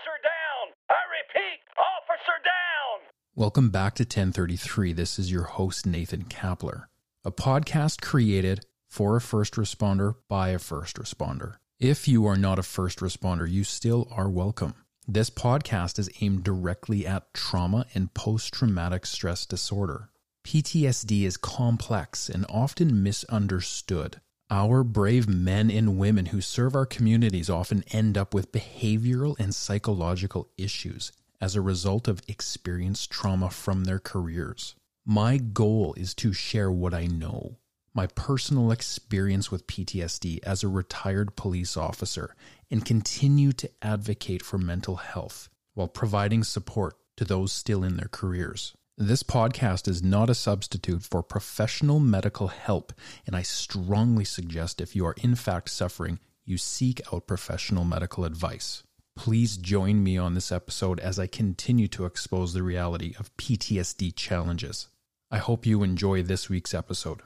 Officer down! I repeat, officer down! Welcome back to 1033. This is your host, Nathan Kapler, a podcast created for a first responder by a first responder. If you are not a first responder, you still are welcome. This podcast is aimed directly at trauma and post traumatic stress disorder. PTSD is complex and often misunderstood. Our brave men and women who serve our communities often end up with behavioral and psychological issues as a result of experienced trauma from their careers. My goal is to share what I know, my personal experience with PTSD as a retired police officer, and continue to advocate for mental health while providing support to those still in their careers. This podcast is not a substitute for professional medical help, and I strongly suggest if you are in fact suffering, you seek out professional medical advice. Please join me on this episode as I continue to expose the reality of PTSD challenges. I hope you enjoy this week's episode.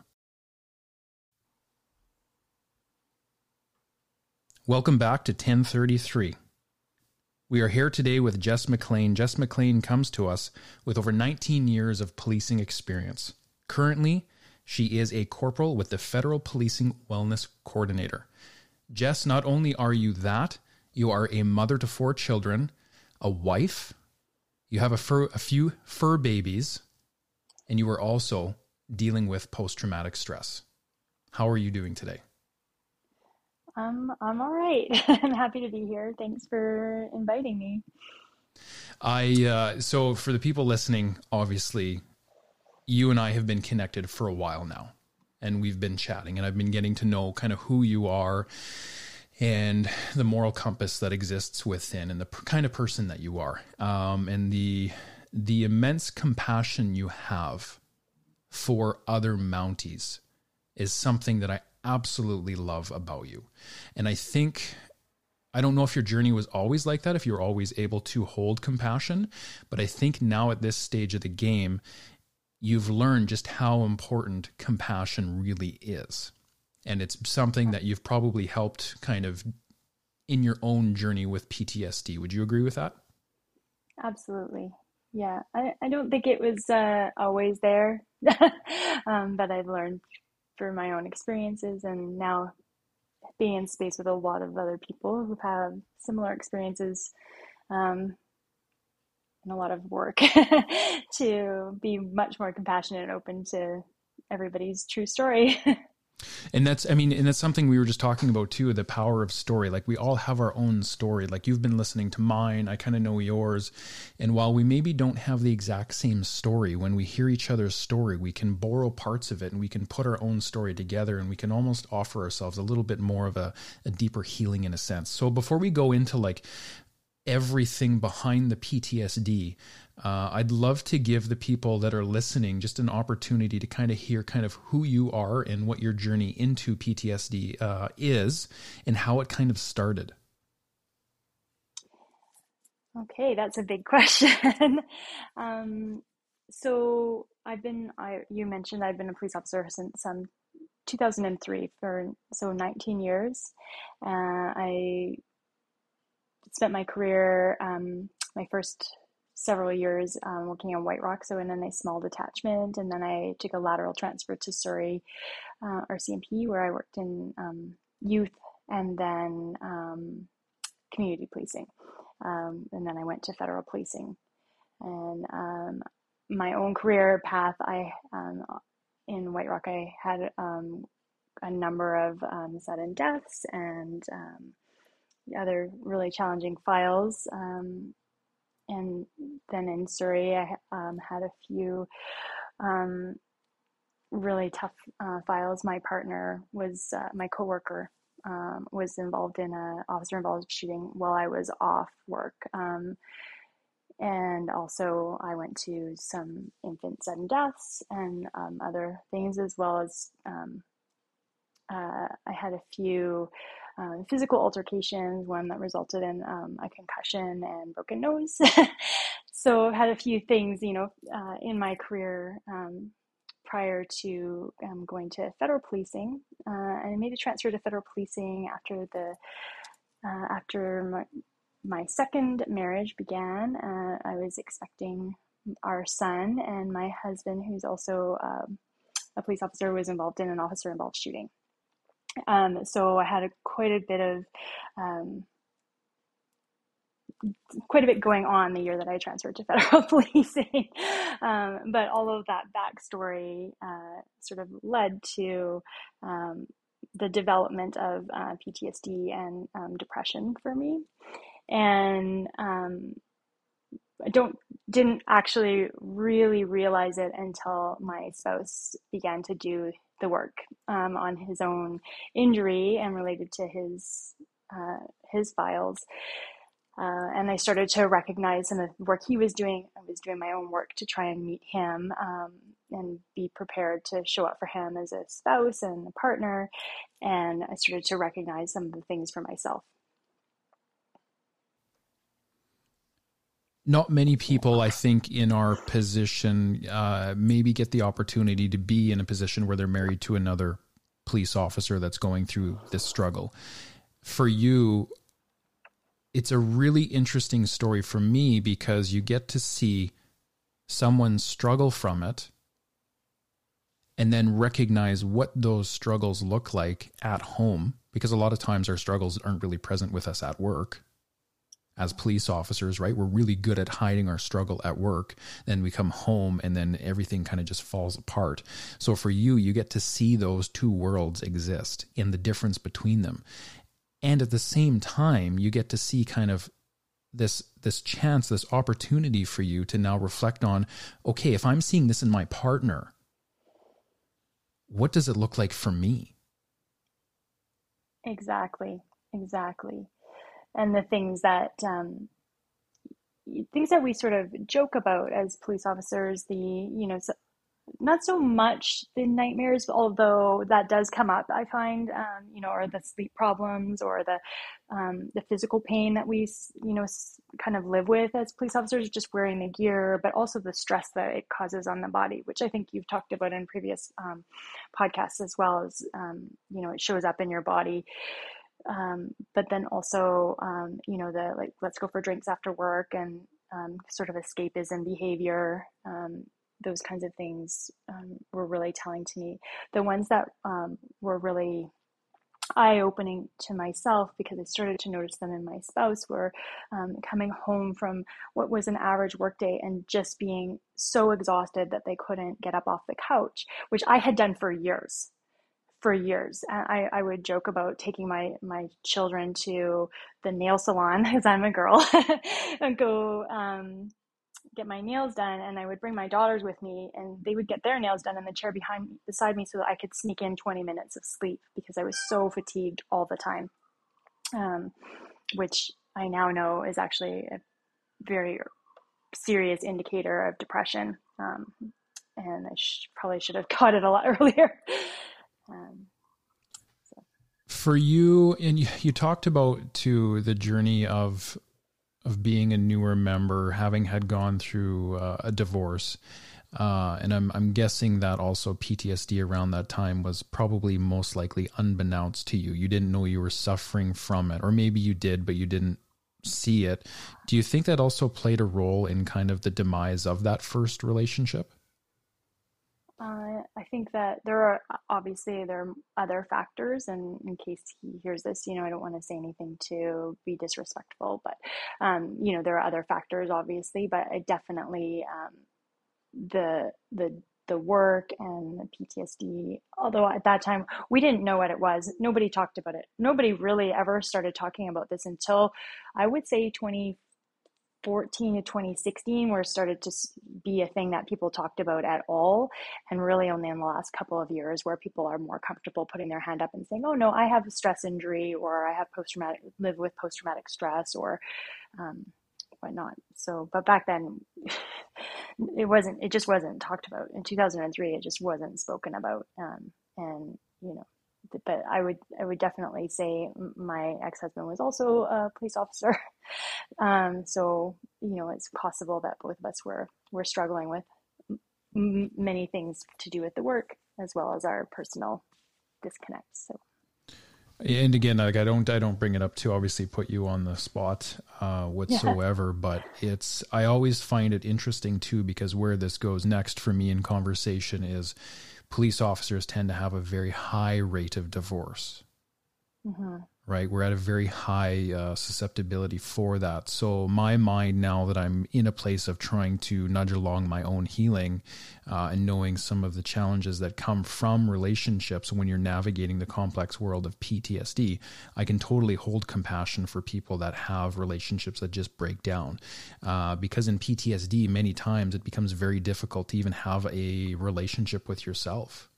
Welcome back to 1033. We are here today with Jess MacLean. Jess MacLean comes to us with over 19 years of policing experience. Currently, she is a corporal with the Federal Policing Wellness Coordinator. Jess, not only are you that, you are a mother to four children, a wife, you have a, fur, a few fur babies, and you are also dealing with post traumatic stress. How are you doing today? I'm I'm all right. I'm happy to be here. Thanks for inviting me. I uh, so for the people listening, obviously, you and I have been connected for a while now, and we've been chatting, and I've been getting to know kind of who you are and the moral compass that exists within, and the kind of person that you are, um, and the the immense compassion you have for other Mounties is something that I absolutely love about you. And I think I don't know if your journey was always like that, if you're always able to hold compassion, but I think now at this stage of the game, you've learned just how important compassion really is. And it's something that you've probably helped kind of in your own journey with PTSD. Would you agree with that? Absolutely. Yeah. I, I don't think it was uh, always there, um, but I've learned for my own experiences and now being in space with a lot of other people who have similar experiences um, and a lot of work to be much more compassionate and open to everybody's true story. And that's, I mean, and that's something we were just talking about too the power of story. Like, we all have our own story. Like, you've been listening to mine, I kind of know yours. And while we maybe don't have the exact same story, when we hear each other's story, we can borrow parts of it and we can put our own story together and we can almost offer ourselves a little bit more of a, a deeper healing in a sense. So, before we go into like everything behind the PTSD, uh, I'd love to give the people that are listening just an opportunity to kind of hear kind of who you are and what your journey into PTSD uh, is and how it kind of started. Okay, that's a big question. um, so I've been, I you mentioned I've been a police officer since um, 2003 for so 19 years. Uh, I spent my career, um, my first several years um, working on White Rock, so in a nice small detachment, and then I took a lateral transfer to Surrey uh, RCMP, where I worked in um, youth and then um, community policing, um, and then I went to federal policing, and um, my own career path. I um, in White Rock, I had a number of sudden deaths and other really challenging files. Um, and then in Surrey, I um, had a few um, really tough uh, files. My partner was uh, my coworker um, was involved in a officer involved shooting while I was off work. Um, and also, I went to some infant sudden deaths and um, other things, as well as um, uh, I had a few um, physical altercations, one that resulted in um, a concussion and broken nose. so I've had a few things, you know, uh, in my career um, prior to um, going to federal policing, uh, and I made a transfer to federal policing after the uh, after my, my second marriage began. Uh, I was expecting our son, and my husband, who's also um, a police officer, was involved in an officer involved shooting. Um, so I had a, quite a bit of um, quite a bit going on the year that I transferred to federal policing. Um, but all of that backstory uh, sort of led to um, the development of uh, PTSD and um, depression for me. And um, I don't didn't actually really realize it until my spouse began to do the work um, on his own injury and related to his uh, his files. Uh, and I started to recognize some of the work he was doing. I was doing my own work to try and meet him um, and be prepared to show up for him as a spouse and a partner. And I started to recognize some of the things for myself. Not many people, I think, in our position uh, maybe get the opportunity to be in a position where they're married to another police officer that's going through this struggle. For you, it's a really interesting story for me because you get to see someone struggle from it and then recognize what those struggles look like at home because a lot of times our struggles aren't really present with us at work as police officers right we're really good at hiding our struggle at work. Then we come home and then everything kind of just falls apart. So for you you get to see those two worlds exist and the difference between them. And at the same time you get to see kind of this this chance this opportunity for you to now reflect on okay if i'm seeing this in my partner what does it look like for me? Exactly. Exactly and the things that um, things that we sort of joke about as police officers the you know not so much the nightmares, although that does come up. I find, um, you know, or the sleep problems or the um, the physical pain that we, you know, kind of live with as police officers, just wearing the gear, but also the stress that it causes on the body, which I think you've talked about in previous um, podcasts as well as, um, you know, it shows up in your body. Um, but then also, um, you know, the like, let's go for drinks after work and sort of escapism behavior those kinds of things um, were really telling to me. The ones that um, were really eye opening to myself because I started to notice them in my spouse were um, coming home from what was an average workday and just being so exhausted that they couldn't get up off the couch, which I had done for years. For years, I, I would joke about taking my my children to the nail salon because I'm a girl and go um, get my nails done and I would bring my daughters with me and they would get their nails done in the chair behind beside me so that I could sneak in 20 minutes of sleep because I was so fatigued all the time. Um, which I now know is actually a very serious indicator of depression. Um, and I sh- probably should have caught it a lot earlier. Um, so. For you, and you, you talked about to the journey of of being a newer member, having had gone through uh, a divorce. Uh, and I'm, I'm guessing that also PTSD around that time was probably most likely unbeknownst to you. You didn't know you were suffering from it, or maybe you did, but you didn't see it. Do you think that also played a role in kind of the demise of that first relationship? Uh, I think that there are obviously there are other factors, and in case he hears this, you know, I don't want to say anything to be disrespectful, but um, you know, there are other factors, obviously, but I definitely um, the the the work and the PTSD. Although at that time we didn't know what it was, nobody talked about it. Nobody really ever started talking about this until I would say 20 2014 to 2016 where it started to be a thing that people talked about at all. And really only in the last couple of years where people are more comfortable putting their hand up and saying oh no i have a stress injury or i have post-traumatic live with post-traumatic stress or um, whatnot. So but back then it wasn't it just wasn't talked about. In 2003 it just wasn't spoken about um, and you know but I would I would definitely say my ex husband was also a police officer, um, so you know it's possible that both of us were were struggling with m- many things to do with the work as well as our personal disconnects. So. And again, like I don't, I don't bring it up to obviously put you on the spot uh, whatsoever, yeah. but it's, I always find it interesting too because where this goes next for me in conversation is police officers tend to have a very high rate of divorce. Mm-hmm right? We're at a very high uh, susceptibility for that. So, my mind now that I'm in a place of trying to nudge along my own healing uh, and knowing some of the challenges that come from relationships when you're navigating the complex world of PTSD, I can totally hold compassion for people that have relationships that just break down. Uh, because in PTSD, many times it becomes very difficult to even have a relationship with yourself.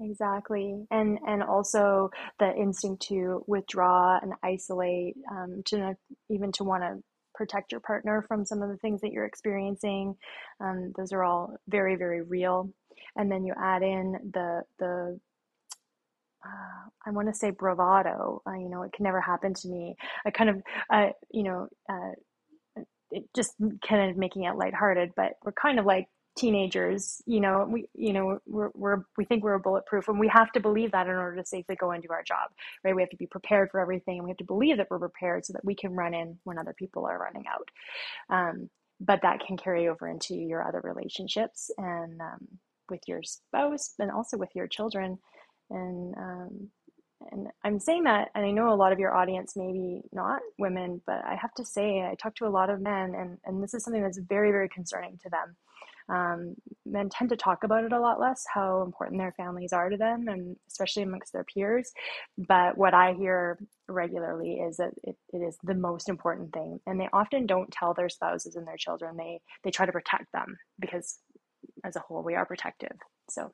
Exactly. And and also the instinct to withdraw and isolate, um, to even to want to protect your partner from some of the things that you're experiencing. Um, those are all very, very real. And then you add in the the uh, I want to say bravado. Uh, you know, it can never happen to me. I kind of, uh, you know, uh, it just kind of making it lighthearted, but we're kind of like teenagers you know we you know we're, we're we think we're bulletproof and we have to believe that in order to safely go and do our job right? We have to be prepared for everything and we have to believe that we're prepared so that we can run in when other people are running out. Um, but that can carry over into your other relationships and um, with your spouse and also with your children. And um, and I'm saying that, and I know a lot of your audience maybe not women, but I have to say, I talk to a lot of men, and, and this is something that's very, very concerning to them um, men tend to talk about it a lot less, how important their families are to them, and especially amongst their peers. But what I hear regularly is that it, it is the most important thing, and they often don't tell their spouses and their children. They they try to protect them because, as a whole, we are protective. So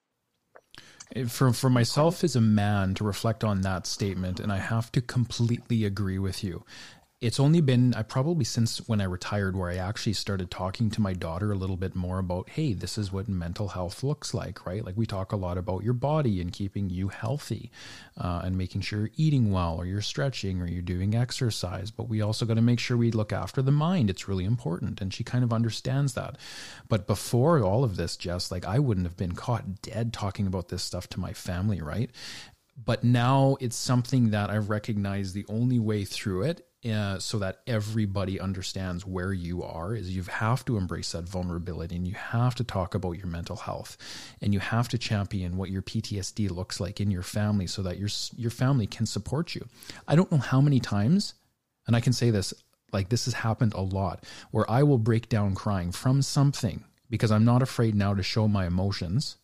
for for myself as a man to reflect on that statement and I have to completely agree with you it's only been I probably since when I retired where I actually started talking to my daughter a little bit more about hey this is what mental health looks like right? Like we talk a lot about your body and keeping you healthy uh, and making sure you're eating well or you're stretching or you're doing exercise. But we also got to make sure we look after the mind. It's really important and she kind of understands that. But before all of this Jess like I wouldn't have been caught dead talking about this stuff to my family right but now it's something that I've recognized the only way through it uh, so that everybody understands where you are is you have to embrace that vulnerability and you have to talk about your mental health and you have to champion what your PTSD looks like in your family so that your your family can support you. I don't know how many times and I can say this like this has happened a lot where I will break down crying from something because I'm not afraid now to show my emotions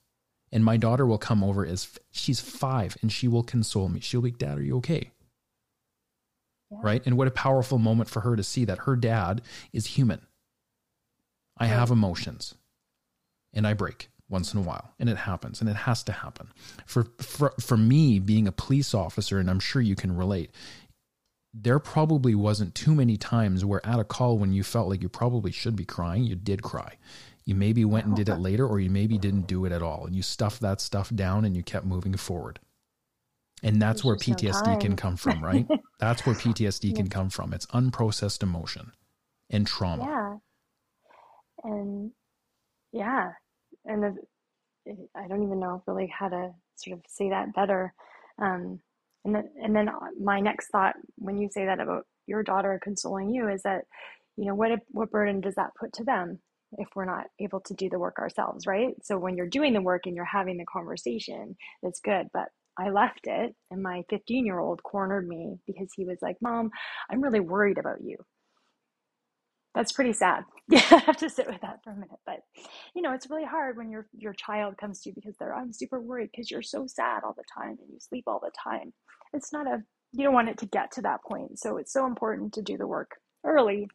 and my daughter will come over as she's 5 and she will console me. She'll be, "Dad, are you okay?" yeah. right? And what a powerful moment for her to see that her dad is human. I right. have emotions and I break once in a while and it happens and it has to happen. For, for for me being a police officer and I'm sure you can relate, there probably wasn't too many times where at a call when you felt like you probably should be crying, you did cry. You maybe went and did it later or you maybe didn't do it at all and you stuffed that stuff down and you kept moving forward. And that's where PTSD can come from, right? that's where PTSD yeah. can come from. It's unprocessed emotion and trauma. Yeah. And yeah. And the, I don't even know really how to sort of say that better. Um, and then, and then my next thought when you say that about your daughter consoling you is that, you know, what, what burden does that put to them? If we're not able to do the work ourselves, right? So when you're doing the work and you're having the conversation, it's good. But I left it, and my 15 year old cornered me because he was like, Mom, I'm really worried about you. That's pretty sad. Yeah, I have to sit with that for a minute. But you know, it's really hard when your your child comes to you because they're I'm super worried because you're so sad all the time and you sleep all the time. It's not a you don't want it to get to that point. So it's so important to do the work early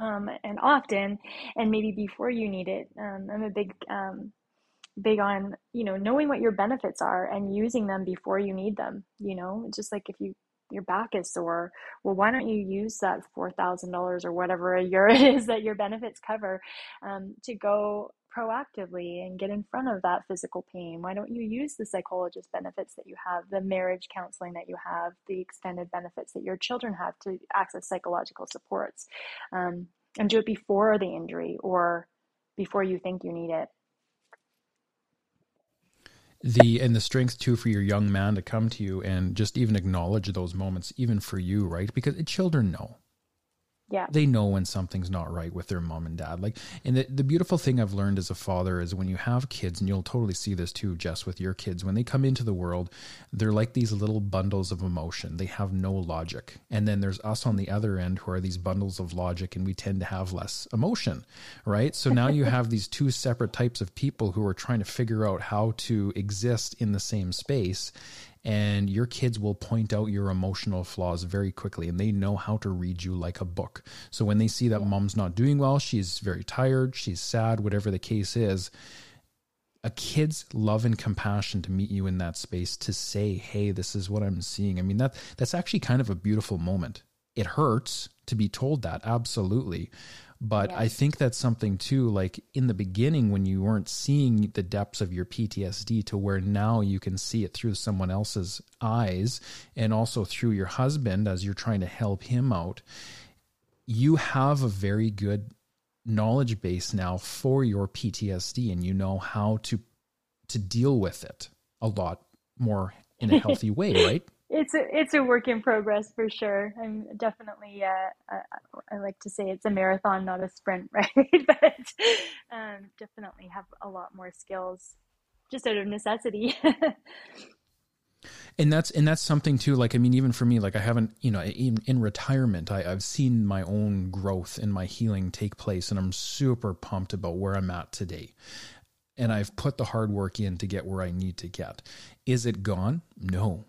um, and often, and maybe before you need it. Um, I'm a big um, big on you know knowing what your benefits are and using them before you need them you know just like if you your back is sore well why don't you use that $4000 or whatever a year it is that your benefits cover um, to go proactively and get in front of that physical pain? Why don't you use the psychologist benefits that you have the marriage counseling that you have the extended benefits that your children have to access psychological supports? Um, and do it before the injury or before you think you need it. The and the strength too for your young man to come to you and just even acknowledge those moments, even for you, right? Because children know yeah. they know when something's not right with their mom and dad. Like and the, the beautiful thing i've learned as a father is when you have kids and you'll totally see this too jess with your kids when they come into the world they're like these little bundles of emotion. They have no logic. And then there's us on the other end who are these bundles of logic and we tend to have less emotion right? So now you have these two separate types of people who are trying to figure out how to exist in the same space and your kids will point out your emotional flaws very quickly and they know how to read you like a book. So when they see that mom's not doing well, she's very tired, she's sad, whatever the case is, a kid's love and compassion to meet you in that space to say, "Hey, this is what I'm seeing." I mean, that that's actually kind of a beautiful moment. It hurts to be told that, absolutely. But I think that's something too, like in the beginning when you weren't seeing the depths of your PTSD to where now you can see it through someone else's eyes and also through your husband as you're trying to help him out. You have a very good knowledge base now for your PTSD and you know how to to deal with it a lot more in a healthy way, right? It's a it's a work in progress for sure. I'm definitely uh, I, I, like to say it's a marathon, not a sprint, right? but um, definitely have a lot more skills just out of necessity. and that's and that's something too. Like I mean, even for me, like I haven't you know in, in retirement, I, I've seen my own growth and my healing take place, and I'm super pumped about where I'm at today and I've put the hard work in to get where I need to get. Is it gone? No.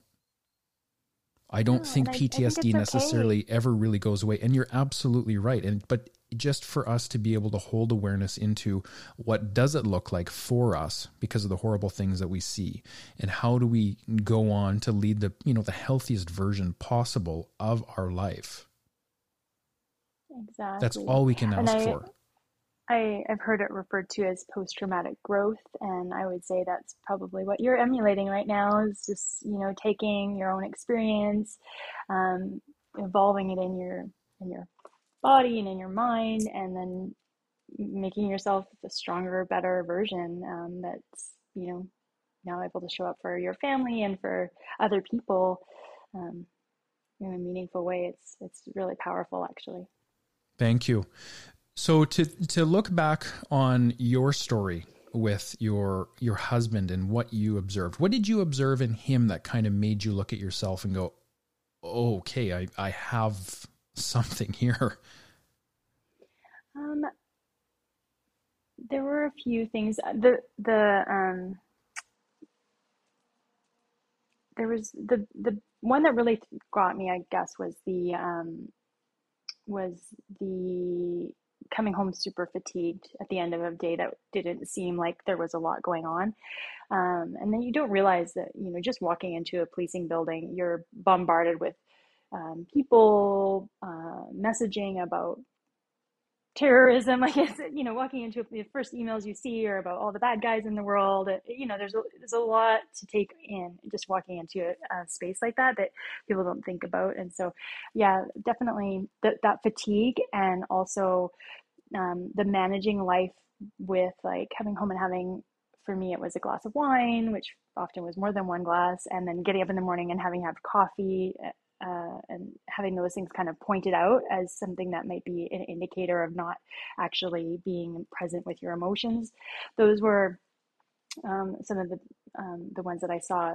I don't no, think PTSD think necessarily okay. ever really goes away. And you're absolutely right. And but just for us to be able to hold awareness into what does it look like for us because of the horrible things that we see and how do we go on to lead the you know the healthiest version possible of our life exactly that's all we can ask I, for I, I've heard it referred to as post traumatic growth, and I would say that's probably what you're emulating right now is just, you know, taking your own experience, um, evolving it in your in your body and in your mind, and then making yourself a stronger, better version um, that's, you know, now able to show up for your family and for other people um, in a meaningful way. It's it's really powerful, actually. Thank you. So to to look back on your story with your your husband and what you observed, what did you observe in him that kind of made you look at yourself and go, "Okay, I I have something here." Um, there were a few things. The the um, there was the the one that really got me, I guess, was the um, was the coming home super fatigued at the end of a day that didn't seem like there was a lot going on. Um, and then you don't realize that, you know, just walking into a policing building, you're bombarded with um, people uh, messaging about terrorism. I guess you know, walking into the first emails you see are about all the bad guys in the world. You know, there's a, there's a lot to take in just walking into a, a space like that that people don't think about. And so, yeah, definitely that that fatigue and also um, the managing life with like coming home and having for me it was a glass of wine which often was more than one glass and then getting up in the morning and having have coffee uh, and having those things kind of pointed out as something that might be an indicator of not actually being present with your emotions. Those were um, some of the um, the ones that I saw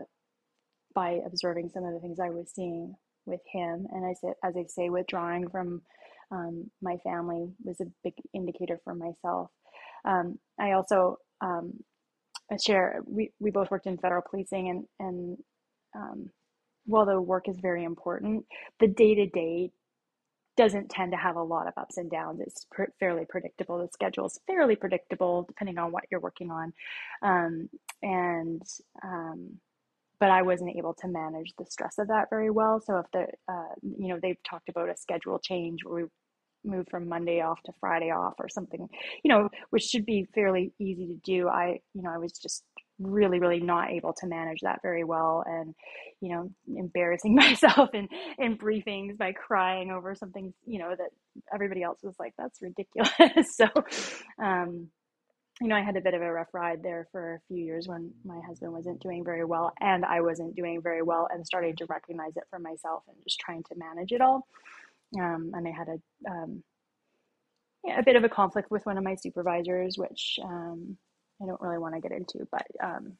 by observing some of the things I was seeing with him. And I said, as I say, withdrawing from um, my family was a big indicator for myself. Um, I also um, share. We we both worked in federal policing, and and um, while the work is very important, the day to day doesn't tend to have a lot of ups and downs. It's pr- fairly predictable. The schedule is fairly predictable depending on what you're working on. Um, and, um, but I wasn't able to manage the stress of that very well. So if the, uh, you know, they've talked about a schedule change where we move from Monday off to Friday off or something, you know, which should be fairly easy to do. I, you know, I was just really really not able to manage that very well and you know embarrassing myself in in briefings by crying over something you know that everybody else was like that's ridiculous so um you know, I had a bit of a rough ride there for a few years when my husband wasn't doing very well and I wasn't doing very well and starting to recognize it for myself and just trying to manage it all. Um, and I had a, um, yeah, a bit of a conflict with one of my supervisors, which um, I don't really want to get into, but um,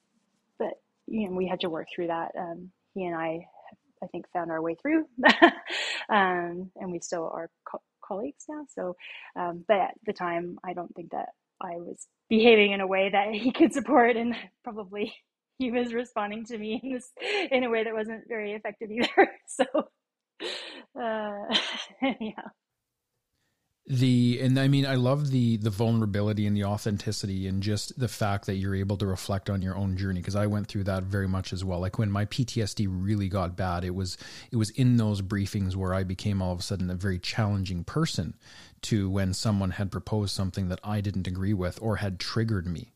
but you know, we had to work through that. Um, he and I, I think, found our way through, um, and we still are co- colleagues now. So, um, but at the time, I don't think that I was behaving in a way that he could support, and probably he was responding to me in this in a way that wasn't very effective either. So, uh, yeah the and i mean i love the the vulnerability and the authenticity and just the fact that you're able to reflect on your own journey because i went through that very much as well. Like when my ptsd really got bad it was it was in those briefings where i became all of a sudden a very challenging person to when someone had proposed something that i didn't agree with or had triggered me.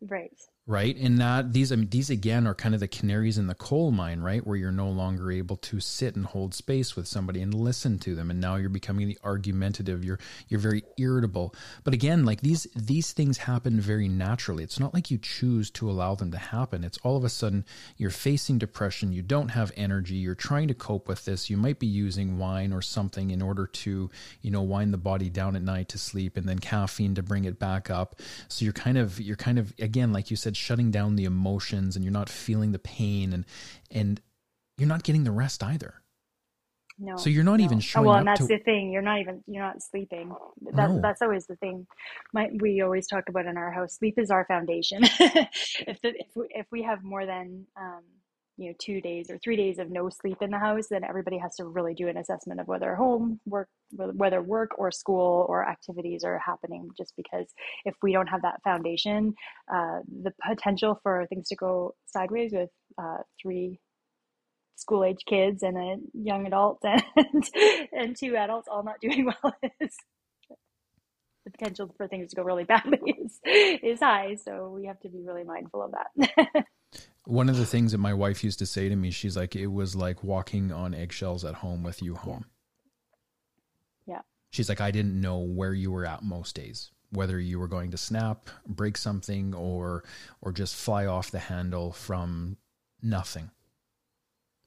Right right? And that these I mean, these again are kind of the canaries in the coal mine right? Where you're no longer able to sit and hold space with somebody and listen to them. And now you're becoming the argumentative. You're you're very irritable. But again like these these things happen very naturally. It's not like you choose to allow them to happen. It's all of a sudden you're facing depression. You don't have energy. You're trying to cope with this. You might be using wine or something in order to you know wind the body down at night to sleep and then caffeine to bring it back up. So you're kind of you're kind of again like you said shutting down the emotions and you're not feeling the pain and and you're not getting the rest either. No. So you're not no. even showing oh, well, and that's to... the thing. You're not even you're not sleeping. That, no. That's always the thing. My, we always talk about in our house. Sleep is our foundation. if the, if we, if we have more than um, you know two days or three days of no sleep in the house then everybody has to really do an assessment of whether home work whether work or school or activities are happening just because if we don't have that foundation uh, the potential for things to go sideways with uh, three school age kids and a young adult and and two adults all not doing well is the potential for things to go really badly is is high. So we have to be really mindful of that One of the things that my wife used to say to me, she's like, it was like walking on eggshells at home with you home. Yeah. She's like, I didn't know where you were at most days, whether you were going to snap, break something, or or just fly off the handle from nothing.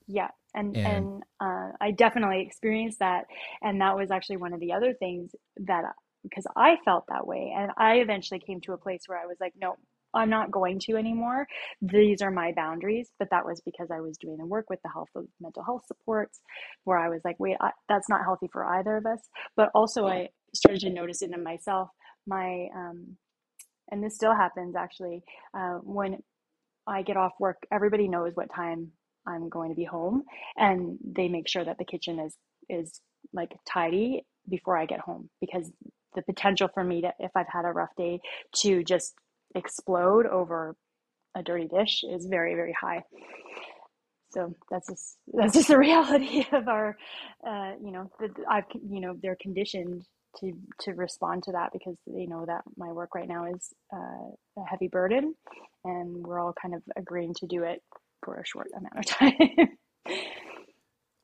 Yeah, and and, and uh, I definitely experienced that, and that was actually one of the other things that because I felt that way, and I eventually came to a place where I was like, no, I'm not going to anymore. These are my boundaries. But that was because I was doing the work with the health of mental health supports, where I was like, wait, I, that's not healthy for either of us. But also, I started to notice it in myself. My, um, and this still happens actually, uh, when I get off work, everybody knows what time I'm going to be home, and they make sure that the kitchen is is like tidy before I get home because the potential for me to, if I've had a rough day, to just explode over a dirty dish is very very high. So that's just that's just the reality of our uh, you know the, i've you know they're conditioned to to respond to that because they know that my work right now is uh, a heavy burden and we're all kind of agreeing to do it for a short amount of time.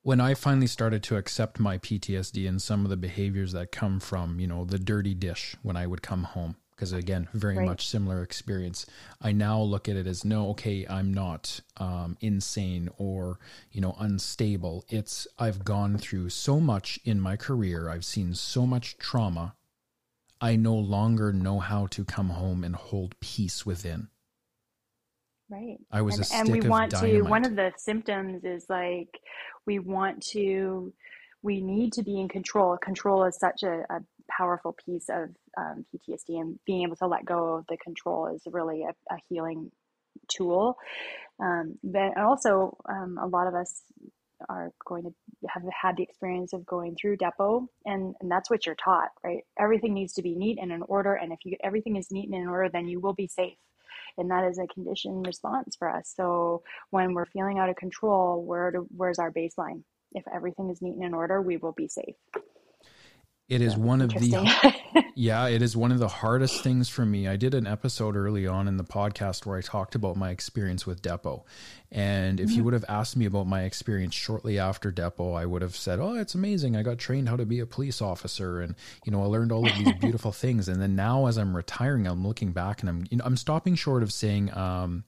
When I finally started to accept my PTSD and some of the behaviors that come from, you know, the dirty dish when I would come home, because again, very right. much similar experience. I now look at it as no, okay, I'm not um, insane or you know unstable. It's I've gone through so much in my career. I've seen so much trauma. I no longer know how to come home and hold peace within. Right. I was and, a stick and we of want dynamite. to. One of the symptoms is like we want to. We need to be in control. Control is such a, a powerful piece of um, PTSD, and being able to let go of the control is really a, a healing tool. Um, but also, um, a lot of us are going to have had the experience of going through depot, and, and that's what you're taught, right? Everything needs to be neat and in order, and if you everything is neat and in order, then you will be safe. And that is a conditioned response for us. So when we're feeling out of control, where where's our baseline? If everything is neat and in order, we will be safe It is one of the yeah, it is one of the hardest things for me. I did an episode early on in the podcast where I talked about my experience with Depot. And if mm-hmm. you would have asked me about my experience shortly after Depot, I would have said, "Oh, it's amazing. I got trained how to be a police officer and you know, I learned all of these beautiful things." And then now as I'm retiring, I'm looking back and I'm you know, I'm stopping short of saying um,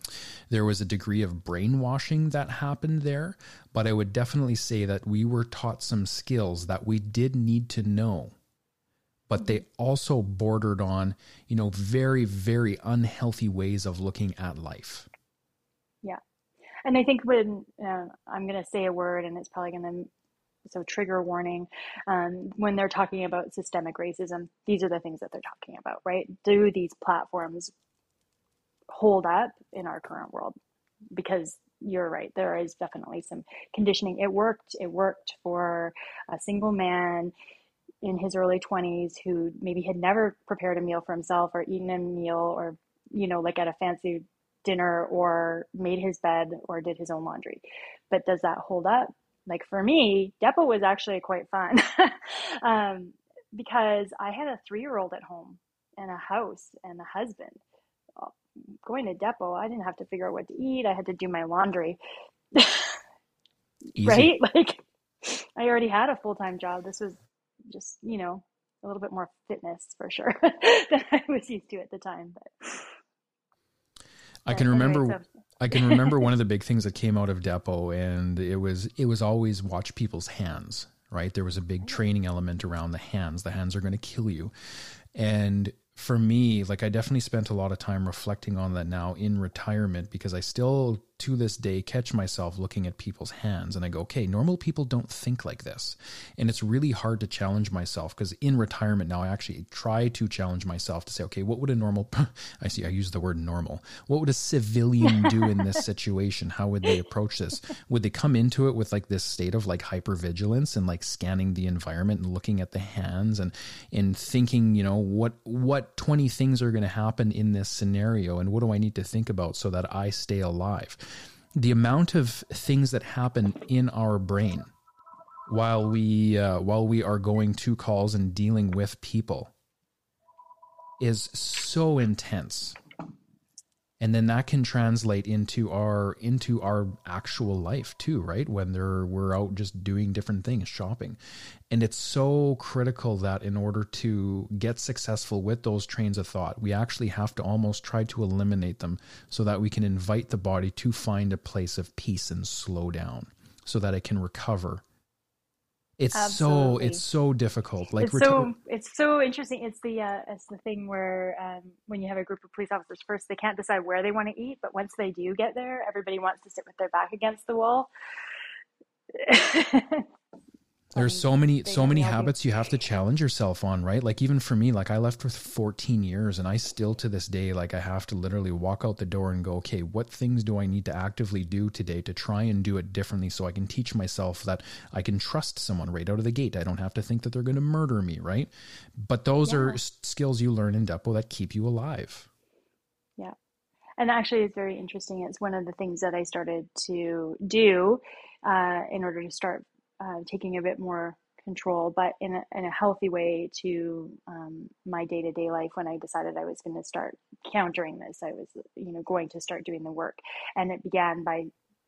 there was a degree of brainwashing that happened there, but I would definitely say that we were taught some skills that we did need to know. But they also bordered on, you know, very, very unhealthy ways of looking at life. Yeah. And I think when uh, I'm going to say a word and it's probably going to so trigger warning um, when they're talking about systemic racism these are the things that they're talking about right do these platforms hold up in our current world because you're right. There is definitely some conditioning. It worked. It worked for a single man in his early 20s who maybe had never prepared a meal for himself or eaten a meal or, you know, like at a fancy dinner or made his bed or did his own laundry. But does that hold up? Like for me, Depot was actually quite fun um, because I had a three year old at home and a house and a husband going to depot, I didn't have to figure out what to eat. I had to do my laundry. right? Like I already had a full time job. This was just, you know, a little bit more fitness for sure than I was used to at the time. But I can remember. I can remember one of the big things that came out of depot and it was it was always watch people's hands, right? There was a big training element around the hands. The hands are going to kill you. And for me, like I definitely spent a lot of time reflecting on that now in retirement because I still to this day catch myself looking at people's hands and I go, okay, normal people don't think like this. And it's really hard to challenge myself because in retirement now I actually try to challenge myself to say, okay, what would a normal, I see, I use the word normal. What would a civilian do in this situation? How would they approach this? Would they come into it with like this state of like hypervigilance and like scanning the environment and looking at the hands and, and thinking, you know, what, what 20 things are going to happen in this scenario and what do I need to think about so that I stay alive? The amount of things that happen in our brain while we uh, while we are going to calls and dealing with people is so intense and then that can translate into our into our actual life too right? When they're we're out just doing different things shopping. And it's so critical that in order to get successful with those trains of thought we actually have to almost try to eliminate them so that we can invite the body to find a place of peace and slow down so that it can recover it's Absolutely. so it's so difficult. Like it's so it's so interesting. It's the uh, it's the thing where um, when you have a group of police officers, first they can't decide where they want to eat, but once they do get there, everybody wants to sit with their back against the wall. There's so many so many habits you have to challenge yourself on, right? Like even for me, like I left with 14 years and I still to this day like I have to literally walk out the door and go, "Okay, what things do I need to actively do today to try and do it differently so I can teach myself that I can trust someone right out of the gate. I don't have to think that they're going to murder me, right? But those yeah. are skills you learn in depot that keep you alive. Yeah. And actually it's very interesting. It's one of the things that I started to do uh, in order to start uh, taking a bit more control, but in a, in a healthy way to um, my day to day life. When I decided I was going to start countering this, I was, you know, going to start doing the work, and it began by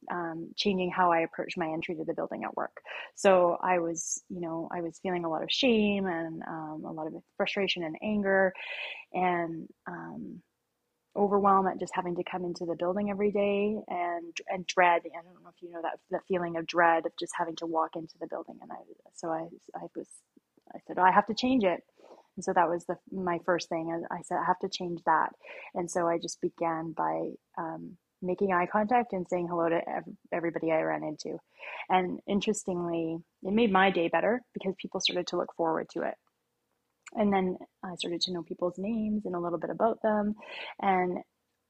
um, changing how I approached my entry to the building at work. So I was, you know, I was feeling a lot of shame and um, a lot of frustration and anger, and um, overwhelm at just having to come into the building every day and and dread i don't know if you know that that feeling of dread of just having to walk into the building. And i so i i was i said oh, i have to change it. And so that was the my first thing i said i have to change that. And so i just began by um, making eye contact and saying hello to everybody i ran into. And interestingly it made my day better because people started to look forward to it and then I started to know people's names and a little bit about them. And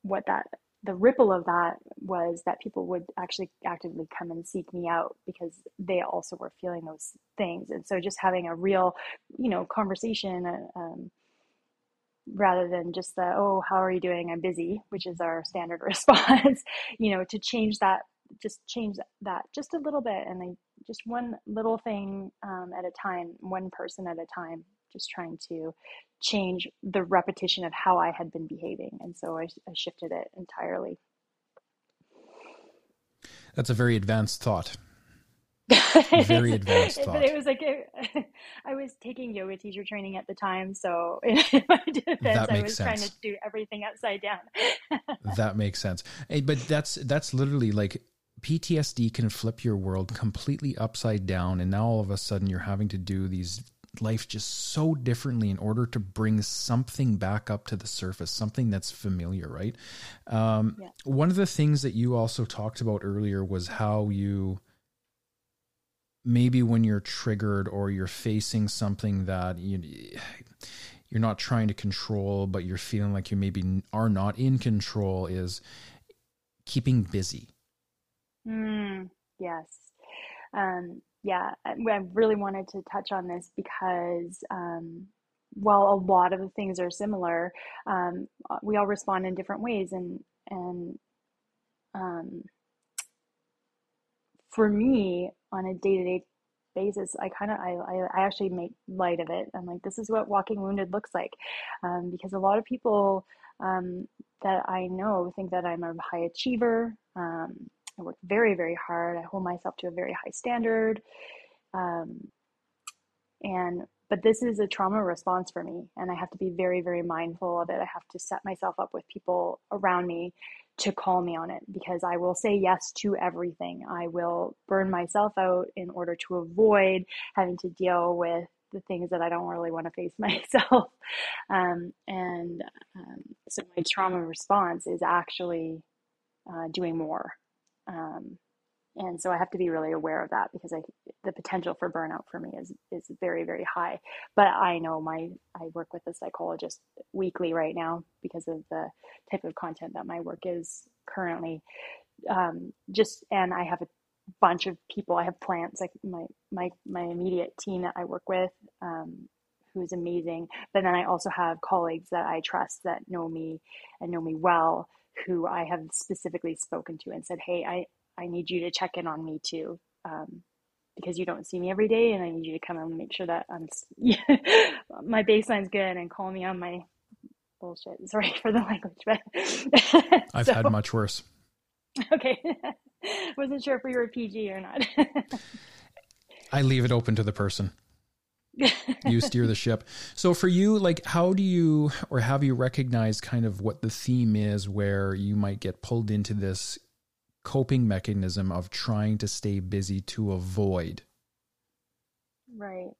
what that, the ripple of that was that people would actually actively come and seek me out because they also were feeling those things. And so just having a real, you know, conversation, uh, um, rather than just the, oh, how are you doing? I'm busy, which is our standard response, you know, to change that just change that just a little bit and I just one little thing um, at a time, one person at a time, just trying to change the repetition of how I had been behaving. And so I, I shifted it entirely. That's a very advanced thought. very advanced thought. But it was like I was taking yoga teacher training at the time, so in my defense, I was sense. trying to do everything upside down. that makes sense. But that's that's literally like PTSD can flip your world completely upside down, and now all of a sudden you're having to do these life just so differently in order to bring something back up to the surface, something that's familiar, right? Um, yeah. One of the things that you also talked about earlier was how you maybe when you're triggered or you're facing something that you you're not trying to control but you're feeling like you maybe are not in control is keeping busy mm, yes um, yeah I, really wanted to touch on this because um, while a lot of the things are similar um, we all respond in different ways and and um, for me on a day-to-day basis i kind of I, I I actually make light of it. I'm like this is what walking wounded looks like um, because a lot of people um, that i know think that i'm a high achiever um, i work very very hard i hold myself to a very high standard um, and but this is a trauma response for me and i have to be very very mindful of it i have to set myself up with people around me to call me on it because I will say yes to everything. I will burn myself out in order to avoid having to deal with the things that I don't really want to face myself. Um, and um, so my trauma response is actually uh, doing more. Um, and so I have to be really aware of that because I the potential for burnout for me is is very very high. But I know my I work with a psychologist weekly right now because of the type of content that my work is currently. Um, just and I have a bunch of people. I have plants like my my my immediate team that I work with. Um, who's amazing but then i also have colleagues that i trust that know me and know me well who I have specifically spoken to and said, Hey, I, I need you to check in on me too. Um, because you don't see me every day and I need you to come and make sure that I'm my baseline's good and call me on my bullshit. Sorry for the language, but I've so, had much worse. Okay. Wasn't sure if we were PG or not. I leave it open to the person. You steer the ship. So for you, like how do you or have you recognized kind of what the theme is where you might get pulled into this coping mechanism of trying to stay busy to avoid. Right.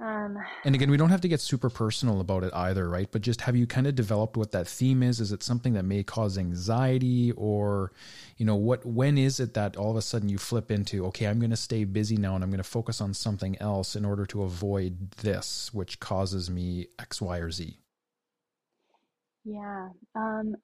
Um, and again, we don't have to get super personal about it either, right? But just have you kind of developed what that theme is? Is it something that may cause anxiety, or you know, what? When is it that all of a sudden you flip into, okay, I'm going to stay busy now, and I'm going to focus on something else in order to avoid this, which causes me X, Y, or Z? Yeah, um,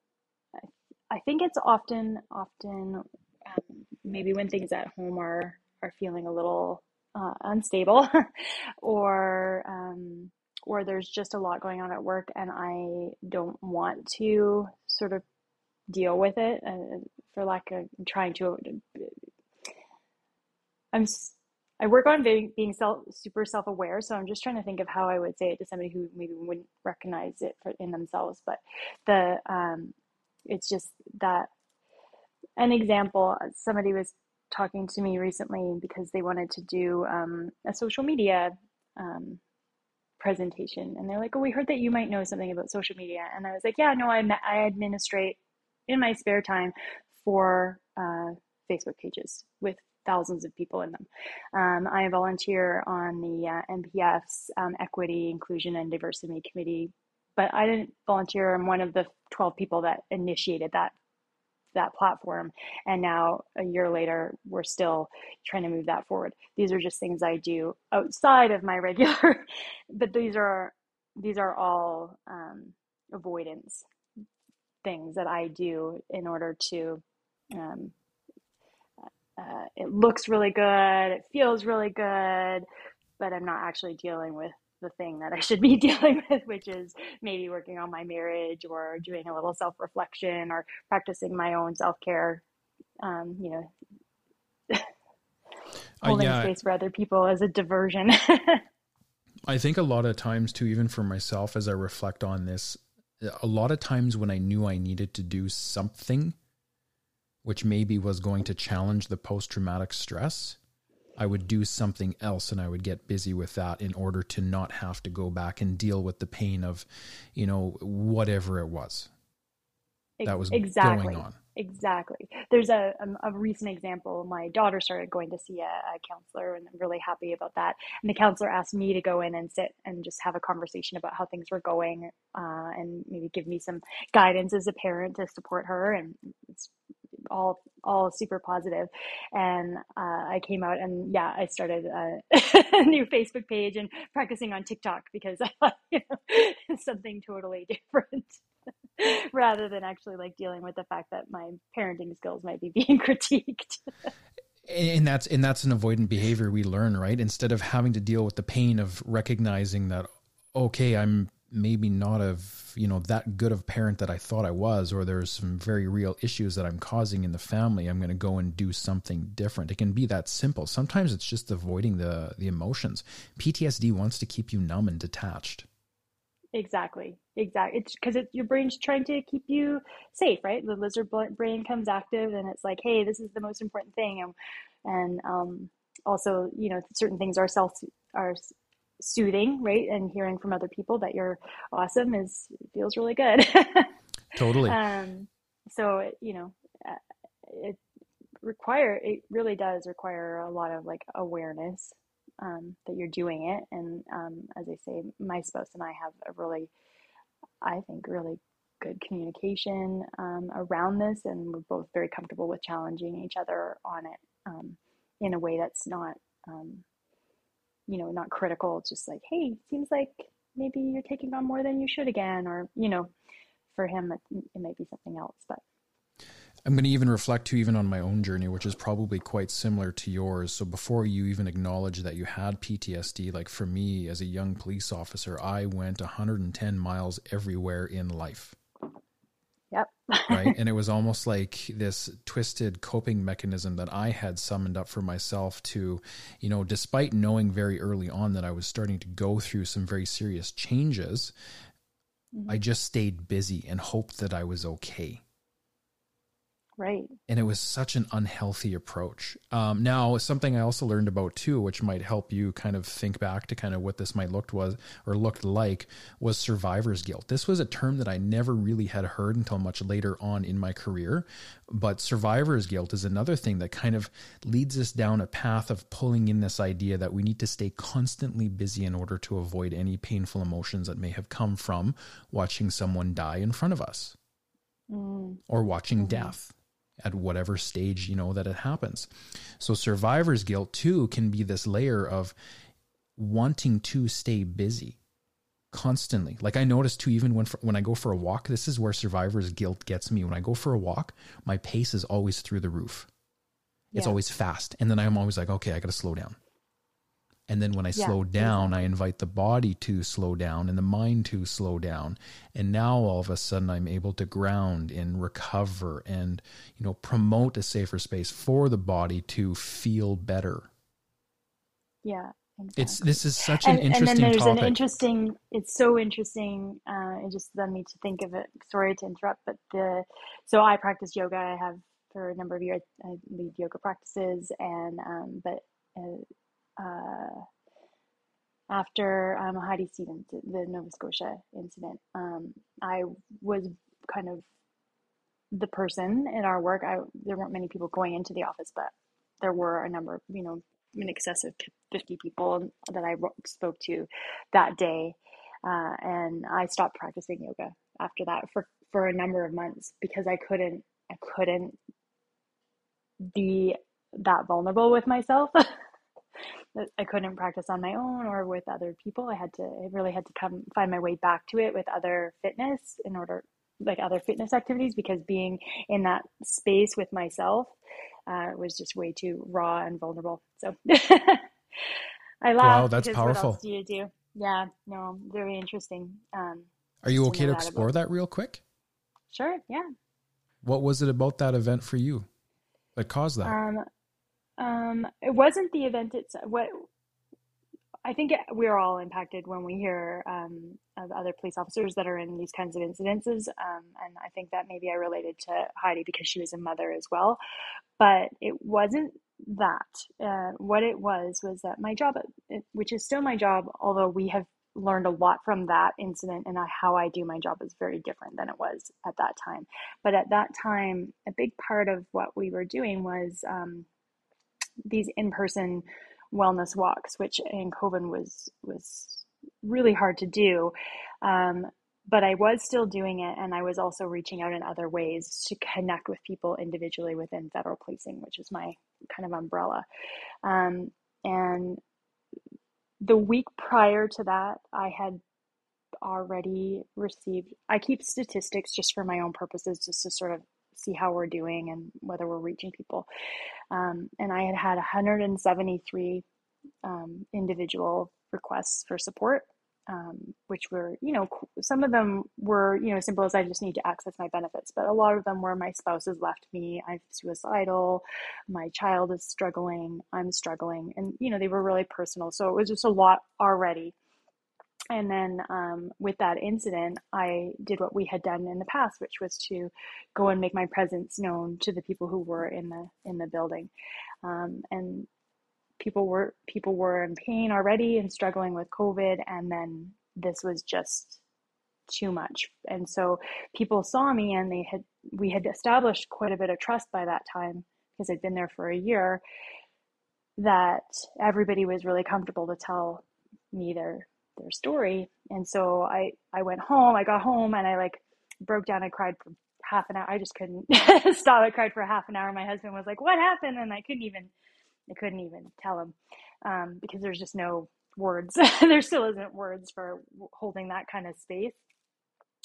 I think it's often often um, maybe when things at home are are feeling a little uh, unstable or um, or there's just a lot going on at work and I don't want to sort of deal with it uh, for lack of trying to I'm I work on being, being self super self aware so I'm just trying to think of how I would say it to somebody who maybe wouldn't recognize it for, in themselves but the um, it's just that an example somebody was talking to me recently because they wanted to do um, a social media um, presentation. And they're like oh we heard that you might know something about social media. And i was like yeah no i, I administrate in my spare time for uh, facebook pages with thousands of people in them. Um, i volunteer on the uh, npf's um, equity inclusion and diversity committee but I didn't volunteer. I'm one of the 12 people that initiated that that platform and now a year later we're still trying to move that forward. These are just things i do outside of my regular but these are these are all um, avoidance things that i do in order to um, uh, it looks really good it feels really good but i'm not actually dealing with the thing that I should be dealing with, which is maybe working on my marriage or doing a little self reflection or practicing my own self care um, you know, Uh, holding yeah, space for other people as a diversion. I think a lot of times too, even for myself, as I reflect on this, a lot of times when I knew I needed to do something, which maybe was going to challenge the post traumatic stress, I would do something else and I would get busy with that in order to not have to go back and deal with the pain of, you know, whatever it was that was exactly. going on. Exactly. There's a, a, a recent example. My daughter started going to see a, a counselor, and I'm really happy about that. And the counselor asked me to go in and sit and just have a conversation about how things were going, uh, and maybe give me some guidance as a parent to support her. And it's all all super positive. And uh, I came out, and yeah, I started a, a new Facebook page and practicing on TikTok because I thought you know, something totally different. rather than actually like dealing with the fact that my parenting skills might be being critiqued. and that's and that's an avoidant behavior we learn, right? Instead of having to deal with the pain of recognizing that okay, I'm maybe not of you know that good of parent that I thought I was, or there's some very real issues that I'm causing in the family. I'm going to go and do something different. It can be that simple. Sometimes it's just avoiding the the emotions. PTSD wants to keep you numb and detached. Exactly. Exactly. It's because it, your brain's trying to keep you safe, right? The lizard brain comes active, and it's like, hey, this is the most important thing, and and um, also, you know, certain things are self are soothing, right? And hearing from other people that you're awesome is feels really good. totally. Um, so you know, uh, it require it really does require a lot of like awareness um, that you're doing it. And um, as I say, my spouse and I have a really, I think, really good communication um, around this, and we're both very comfortable with challenging each other on it um, in a way that's not, um, you know, not critical. Just like, hey, seems like maybe you're taking on more than you should again, or you know, for him it, it might be something else, but. I'm going to even reflect to even on my own journey, which is probably quite similar to yours. So before you even acknowledge that you had PTSD, like for me as a young police officer, I went 110 miles everywhere in life. Right. And it was almost like this twisted coping mechanism that I had summoned up for myself to, you know, despite knowing very early on that I was starting to go through some very serious changes, mm-hmm. I just stayed busy and hoped that I was okay. Right. And it was such an unhealthy approach. Um, now, something I also learned about too, which might help you kind of think back to kind of what this might looked was or looked like, was survivor's guilt. This was a term that I never really had heard until much later on in my career. But survivor's guilt is another thing that kind of leads us down a path of pulling in this idea that we need to stay constantly busy in order to avoid any painful emotions that may have come from watching someone die in front of us. Mm. Or watching mm-hmm. death at whatever stage you know that it happens. So survivor's guilt too can be this layer of wanting to stay busy constantly. Like i notice too even when when i go for a walk this is where survivor's guilt gets me. When i go for a walk my pace is always through the roof. It's yeah. always fast. And then i'm always like okay i got to slow down and then when I yeah, slow down. I invite the body to slow down and the mind to slow down. And now all of a sudden I'm able to ground and recover and, you know, promote a safer space for the body to feel better. Yeah. Exactly. It's this is such an and, interesting and then there's topic. an interesting. It's so interesting. Uh, it just led me to think of it. Sorry to interrupt, but the so I practice yoga. I have for a number of years. I lead yoga practices, and um, but uh, uh, after um, Heidi Stevenson, the Nova Scotia incident, um, I was kind of the person in our work. I there weren't many people going into the office, but there were a number, you know, in excess of fifty people that I spoke to that day, uh, and I stopped practicing yoga after that for for a number of months because I couldn't I couldn't be that vulnerable with myself. I couldn't practice on my own or with other people. I had to, I really had to come find my way back to it with other fitness in order, like other fitness activities, because being in that space with myself uh, was just way too raw and vulnerable. So I laugh. Wow, that's powerful. What else do you do? Yeah, no, very interesting. Um, Are you okay to, to explore that, that real quick? Sure. Yeah. What was it about that event for you? that caused that? Um, um, it wasn't the event itself. What I think it, we're all impacted when we hear um, of other police officers that are in these kinds of incidences. Um, and I think that maybe I related to Heidi because she was a mother as well. But it wasn't that. Uh, what it was was that my job, which is still my job, although we have learned a lot from that incident and how I do my job is very different than it was at that time. But at that time, a big part of what we were doing was um, these in person wellness walks, which in COVID was was really hard to do. Um, but I was still doing it, and I was also reaching out in other ways to connect with people individually within federal policing, which is my kind of umbrella. Um, and the week prior to that, I had already received. I keep statistics just for my own purposes, just to sort of see how we're doing and whether we're reaching people. Um, and I had had 173 um, individual requests for support, um, which were, you know, some of them were, you know, simple as I just need to access my benefits, but a lot of them were my spouse has left me, I'm suicidal, my child is struggling, I'm struggling, and you know, they were really personal. So it was just a lot already and then um, with that incident i did what we had done in the past which was to go and make my presence known to the people who were in the in the building. Um, and people were people were in pain already and struggling with covid and then this was just too much. And so people saw me and they had we had established quite a bit of trust by that time because i'd been there for a year that everybody was really comfortable to tell me their their story. And so I I went home. I got home and I like broke down. I cried for half an hour. I just couldn't stop. I cried for half an hour. My husband was like, "What happened?" And I couldn't even I couldn't even tell him um, because there's just no words. there still isn't words for holding that kind of space.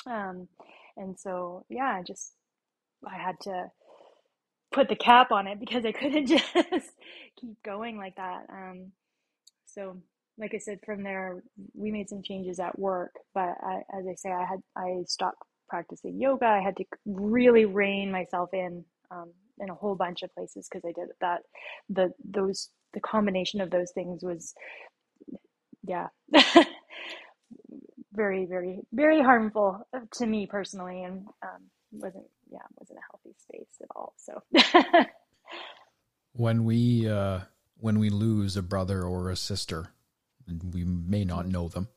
Um, and so yeah, I just I had to put the cap on it because I couldn't just keep going like that. Um, so like I said, from there we made some changes at work. But I, as I say, I had I stopped practicing yoga. I had to really rein myself in um, in a whole bunch of places because I did that. The those the combination of those things was, yeah, very very very harmful to me personally, and um, wasn't yeah wasn't a healthy space at all. So when we uh, when we lose a brother or a sister we may not know them,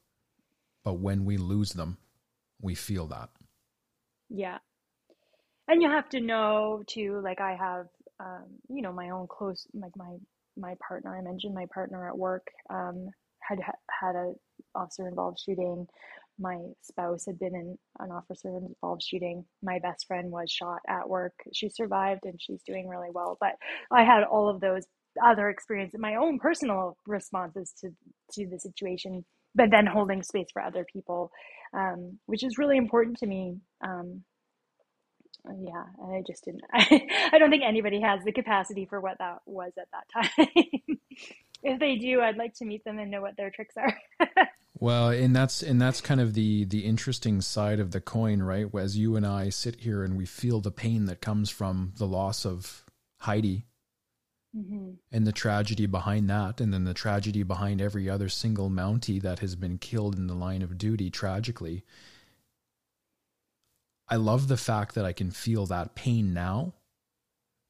but when we lose them, we feel that. Yeah. And you have to know too, like I have, um, you know, my own close, like my, my partner, I mentioned my partner at work, um, had had a officer involved shooting. My spouse had been in an officer involved shooting. My best friend was shot at work. She survived and she's doing really well. But I had all of those other experience my own personal responses to to the situation but then holding space for other people um, which is really important to me. Um, yeah i just didn't I, I don't think anybody has the capacity for what that was at that time. If they do i'd like to meet them and know what their tricks are. Well and that's and that's kind of the the interesting side of the coin right? As you and i sit here and we feel the pain that comes from the loss of heidi Mm-hmm. And the tragedy behind that, and then the tragedy behind every other single Mountie that has been killed in the line of duty tragically. I love the fact that I can feel that pain now.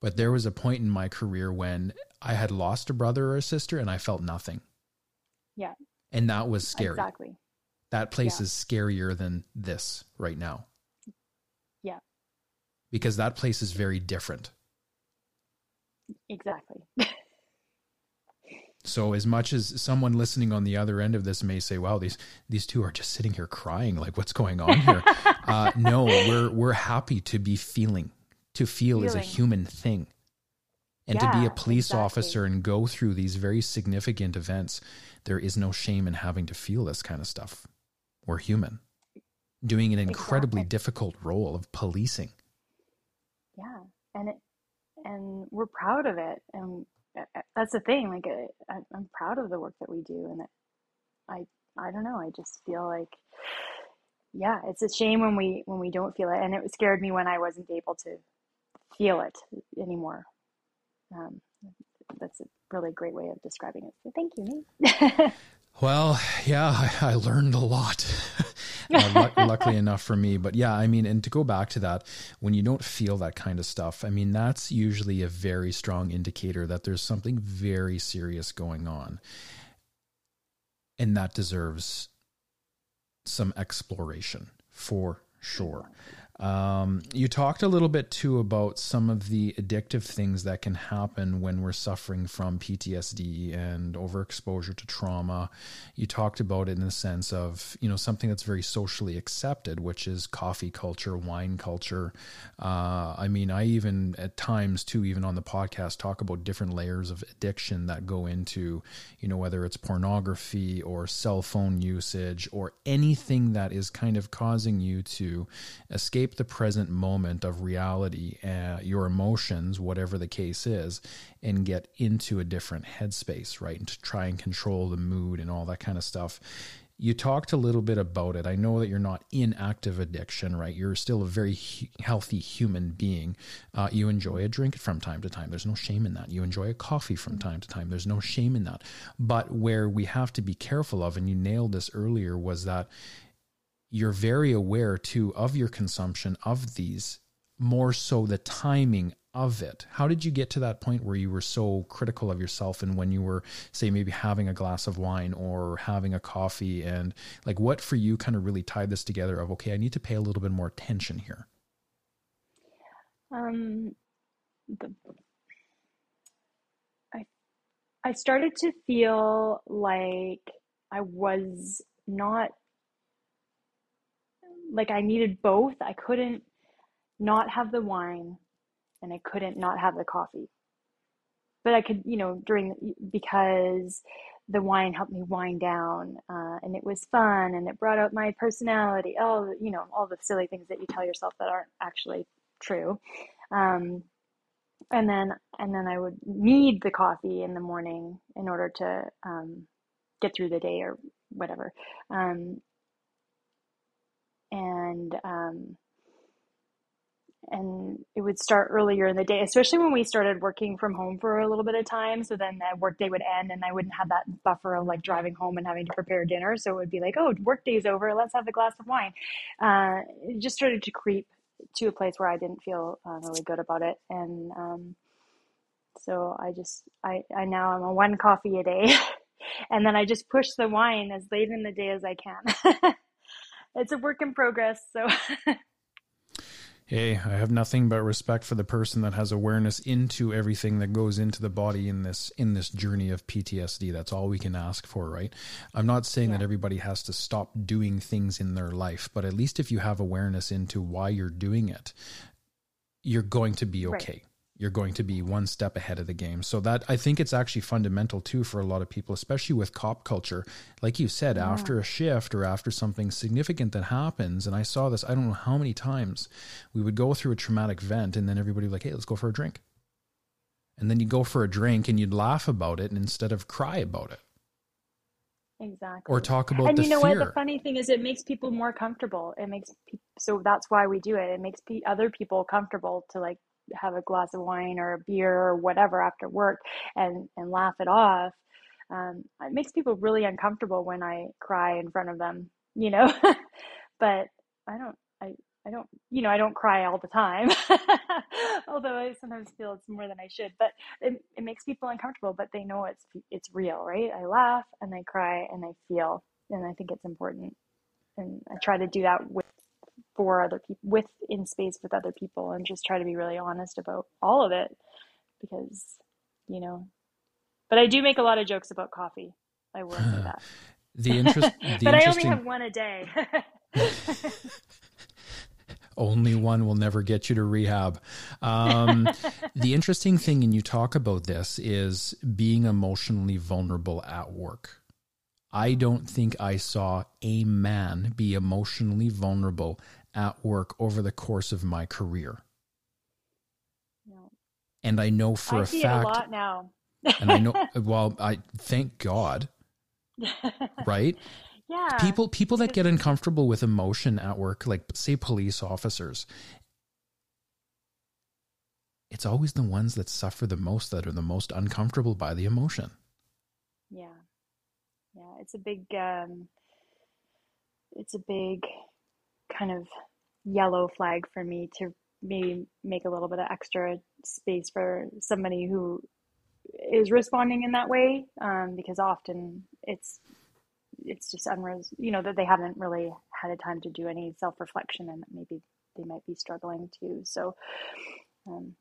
But there was a point in my career when I had lost a brother or a sister and I felt nothing. Yeah. And that was scary. Exactly. That place yeah. is scarier than this right now. Yeah. Because that place is very different. Exactly. so as much as someone listening on the other end of this may say, "Wow, these these two are just sitting here crying, like what's going on here?" uh, no, we're we're happy to be feeling. To feel feeling. is a human thing, and yeah, to be a police exactly. officer and go through these very significant events, there is no shame in having to feel this kind of stuff. We're human, doing an incredibly exactly. difficult role of policing. Yeah, and it and we're proud of it and that's the thing like I, am proud of the work that we do and i i don't know i just feel like yeah it's a shame when we when we don't feel it and it scared me when i wasn't able to feel it anymore um, that's a really great way of describing it. So thank you, Nate. Well, yeah, I, I learned a lot. uh, luckily enough for me, but yeah, I mean, and to go back to that, when you don't feel that kind of stuff, I mean, that's usually a very strong indicator that there's something very serious going on, and that deserves some exploration for sure. Um, you talked a little bit too about some of the addictive things that can happen when we're suffering from PTSD and overexposure to trauma. You talked about it in the sense of you know something that's very socially accepted, which is coffee culture, wine culture. Uh, I mean, I even at times too, even on the podcast, talk about different layers of addiction that go into you know whether it's pornography or cell phone usage or anything that is kind of causing you to escape escape the present moment of reality, uh, your emotions, whatever the case is, and get into a different headspace, right? And to try and control the mood and all that kind of stuff. You talked a little bit about it. I know that you're not in active addiction, right? You're still a very he- healthy human being. Uh, you enjoy a drink from time to time. There's no shame in that. You enjoy a coffee from time to time. There's no shame in that. But where we have to be careful of, and you nailed this earlier, was that you're very aware too of your consumption of these, more so the timing of it. How did you get to that point where you were so critical of yourself and when you were, say, maybe having a glass of wine or having a coffee? And like, what for you kind of really tied this together of, okay, I need to pay a little bit more attention here? Um, the, I, I started to feel like I was not like I needed both. I couldn't not have the wine and I couldn't not have the coffee. But I could, you know, during because the wine helped me wind down uh, and it was fun and it brought out my personality. All, you know, all the silly things that you tell yourself that aren't actually true. Um, and then, and then I would need the coffee in the morning in order to um, get through the day or whatever. Um, and um, and it would start earlier in the day, especially when we started working from home for a little bit of time. So then the workday would end, and I wouldn't have that buffer of like driving home and having to prepare dinner. So it would be like, oh, workday's over, let's have a glass of wine. Uh, it just started to creep to a place where I didn't feel uh, really good about it, and um, so I just I I now I'm a one coffee a day, and then I just push the wine as late in the day as I can. it's a work in progress. So. hey, I have nothing but respect for the person that has awareness into everything that goes into the body in this in this journey of PTSD. That's all we can ask for, right? I'm not saying yeah. that everybody has to stop doing things in their life, but at least if you have awareness into why you're doing it, you're going to be okay. Right you're going to be one step ahead of the game. So that I think it's actually fundamental too for a lot of people, especially with cop culture. Like you said, yeah. after a shift or after something significant that happens, and I saw this, I don't know how many times we would go through a traumatic event and then everybody would like, hey, let's go for a drink. And then you go for a drink and you'd laugh about it instead of cry about it. Exactly. Or talk about and you know fear. what? The funny thing is, it makes people more comfortable. It makes people, so that's why we do it. It makes pe- other people comfortable to like have a glass of wine or a beer or whatever after work and and laugh it off um, it makes people really uncomfortable when i cry in front of them you know? But i don't i i don't you know i don't cry all the time although i sometimes feel it's more than i should but it, it makes people uncomfortable but they know it's it's real right? I laugh and i cry and i feel and i think it's important and i try to do that with for other people with in space with other people and just try to be really honest about all of it because you know but i do make a lot of jokes about coffee i will say that the interest the but i only have one a day only one will never get you to rehab. Um, the interesting thing, and you talk about this, is being emotionally vulnerable at work. I don't think I saw a man be emotionally vulnerable at work over the course of my career. No. And I know for I a fact a lot now. and I know well, I thank God. right? Yeah. People people that get uncomfortable with emotion at work, like say police officers, it's always the ones that suffer the most that are the most uncomfortable by the emotion. Yeah. Yeah. It's a big, um, it's a big kind of yellow flag for me to maybe make a little bit of extra space for somebody who is responding in that way um, because often it's it's just unres you know that they haven't really had a time to do any self-reflection and maybe they might be struggling too. So um,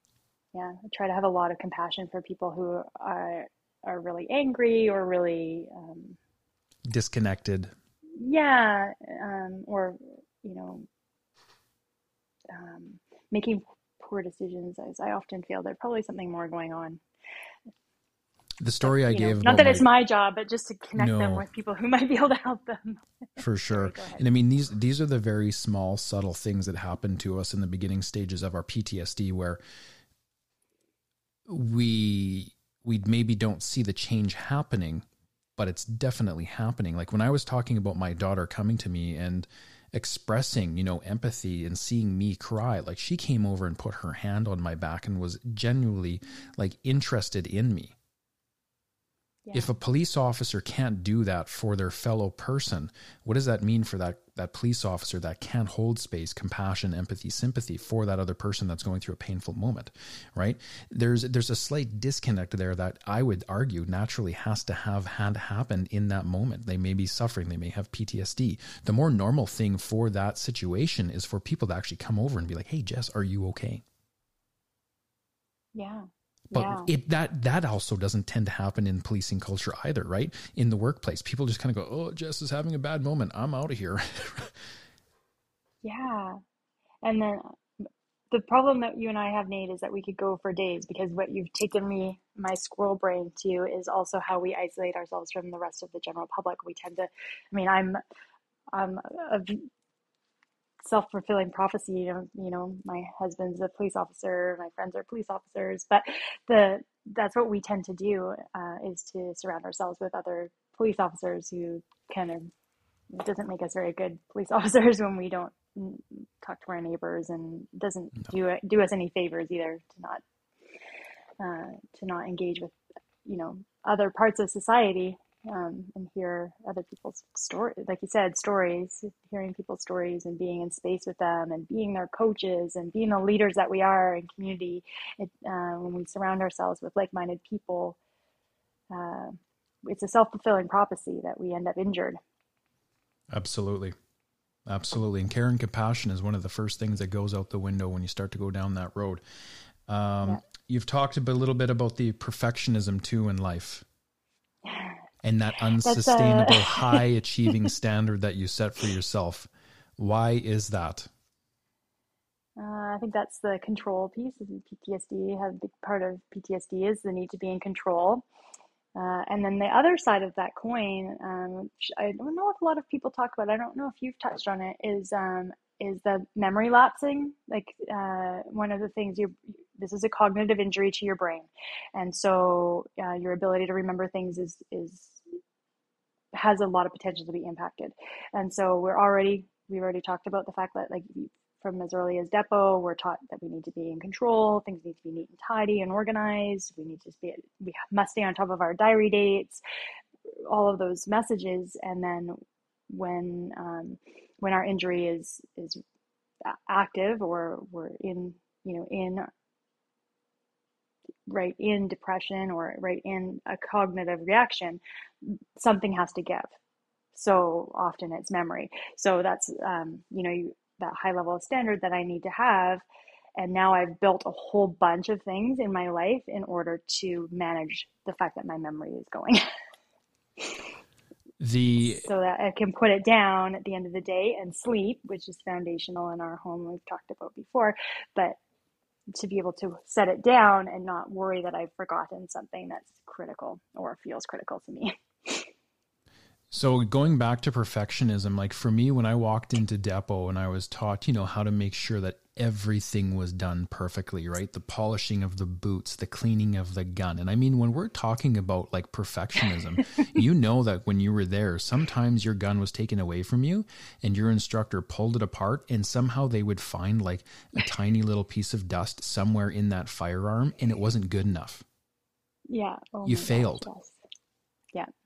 yeah i try to have a lot of compassion for people who are are really angry or really um, disconnected. Yeah um, or you know um, making poor decisions as i often feel there's probably something more going on the story I gave. Know, not that my, it's my job, but just to connect no, them with people who might be able to help them. For sure. And I mean these these are the very small, subtle things that happen to us in the beginning stages of our PTSD, where we we maybe don't see the change happening, but it's definitely happening. Like when I was talking about my daughter coming to me and expressing, you know, empathy and seeing me cry. Like she came over and put her hand on my back and was genuinely like interested in me. Yeah. If a police officer can't do that for their fellow person, what does that mean for that that police officer that can't hold space, compassion, empathy, sympathy for that other person that's going through a painful moment, right? There's there's a slight disconnect there that I would argue naturally has to have had happened in that moment. They may be suffering, they may have PTSD. The more normal thing for that situation is for people to actually come over and be like, "Hey, Jess, are you okay?" Yeah. But yeah. it that that also doesn't tend to happen in policing culture either, right? In the workplace, people just kind of go, "Oh, Jess is having a bad moment. I'm out of here." yeah, and then the problem that you and I have, Nate, is that we could go for days because what you've taken me, my squirrel brain, to is also how we isolate ourselves from the rest of the general public. We tend to, I mean, I'm, I'm a self-fulfilling prophecy you know, you know my husband's a police officer my friends are police officers but the that's what we tend to do uh, is to surround ourselves with other police officers who kind of doesn't make us very good police officers when we don't talk to our neighbors and doesn't no. do do us any favors either to not uh, to not engage with you know other parts of society um, and hear other people's stories, like you said, stories, hearing people's stories and being in space with them and being their coaches and being the leaders that we are in community. It, uh, when we surround ourselves with like minded people, uh, it's a self fulfilling prophecy that we end up injured. Absolutely. Absolutely. And care and compassion is one of the first things that goes out the window when you start to go down that road. Um, yeah. You've talked a, a little bit about the perfectionism too in life and that unsustainable high achieving standard that you set for yourself. Why is that? Uh, I think that's the control piece. of PTSD has a big part of PTSD is the need to be in control. Uh, and then the other side of that coin, um, which I don't know if a lot of people talk about. I don't know if you've touched on it. Is um, is the memory lapsing? Like uh, one of the things you this is a cognitive injury to your brain, and so uh, your ability to remember things is is has a lot of potential to be impacted. And so we're already we've already talked about the fact that like from as early as depot we're taught that we need to be in control things need to be neat and tidy and organized we need to be we must stay on top of our diary dates all of those messages and then when um, when our injury is is active or we're in you know in right in depression or right in a cognitive reaction something has to give so often it's memory. So that's um, you know you, that high level of standard that i need to have. And now i've built a whole bunch of things in my life in order to manage the fact that my memory is going. The so that i can put it down at the end of the day and sleep which is foundational in our home we've talked about before. But to be able to set it down and not worry that I've forgotten something that's critical or feels critical to me. So going back to perfectionism, like for me, when I walked into depot and I was taught, you know, how to make sure that everything was done perfectly, right? The polishing of the boots, the cleaning of the gun. And I mean, when we're talking about like perfectionism, you know that when you were there, sometimes your gun was taken away from you and your instructor pulled it apart and somehow they would find like a tiny little piece of dust somewhere in that firearm and it wasn't good enough. Yeah. Oh you failed. Gosh, yes. Yeah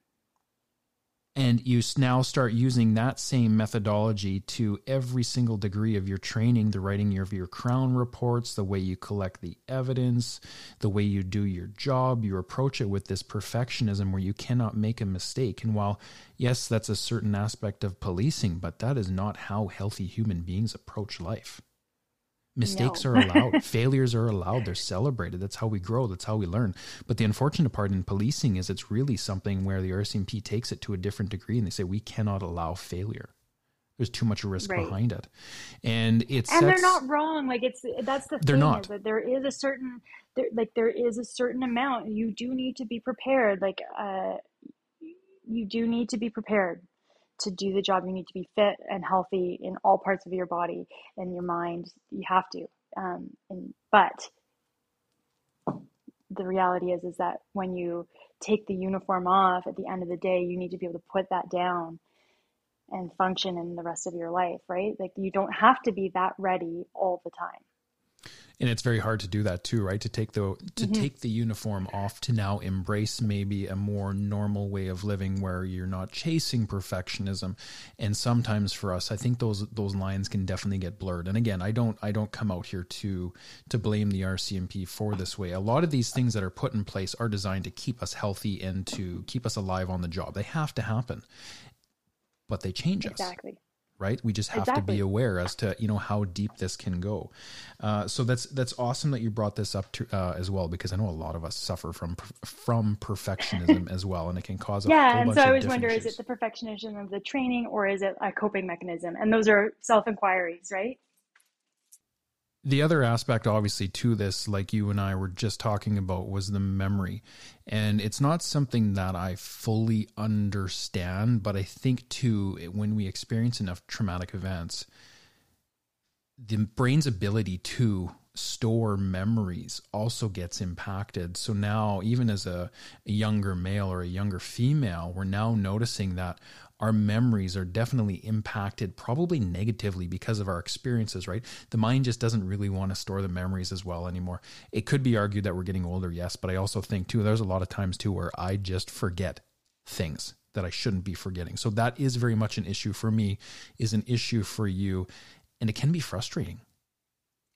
and you now start using that same methodology to every single degree of your training the writing of your crown reports the way you collect the evidence the way you do your job you approach it with this perfectionism where you cannot make a mistake. And while yes that's a certain aspect of policing but that is not how healthy human beings approach life Mistakes no. are allowed. Failures are allowed. They're celebrated. That's how we grow. That's how we learn. But the unfortunate part in policing is it's really something where the RCMP takes it to a different degree and they say we cannot allow failure. There's too much risk right. behind it, and it's and they're not wrong. Like it's that's the they're thing not. is that there is a certain there, like there is a certain amount. You do need to be prepared. Like uh, you do need to be prepared to do the job, you need to be fit and healthy in all parts of your body and your mind. You have to. Um, and, but the reality is, is that when you take the uniform off at the end of the day, you need to be able to put that down and function in the rest of your life, right? Like you don't have to be that ready all the time and it's very hard to do that too right? To take the to mm-hmm. take the uniform off to now embrace maybe a more normal way of living where you're not chasing perfectionism. And sometimes for us i think those those lines can definitely get blurred. And again i don't i don't come out here to to blame the rcmp for this way. A lot of these things that are put in place are designed to keep us healthy and to keep us alive on the job. They have to happen but they change exactly. us. Exactly right? We just have exactly. to be aware as to you know how deep this can go. Uh, so that's that's awesome that you brought this up to uh, as well because I know a lot of us suffer from from perfectionism as well, and it can cause a lot of problems. yeah. and so I always wonder: issues. is it the perfectionism of the training or is it a coping mechanism? And those are self inquiries, right? The other aspect obviously to this like you and i were just talking about was the memory. And it's not something that i fully understand but i think too when we experience enough traumatic events the brain's ability to store memories also gets impacted. So now even as a, a younger male or a younger female we're now noticing that our memories are definitely impacted, probably negatively because of our experiences, right? The mind just doesn't really want to store the memories as well anymore. It could be argued that we're getting older, yes, but I also think too, there's a lot of times too where I just forget things that I shouldn't be forgetting. So that is very much an issue for me, is an issue for you, and it can be frustrating.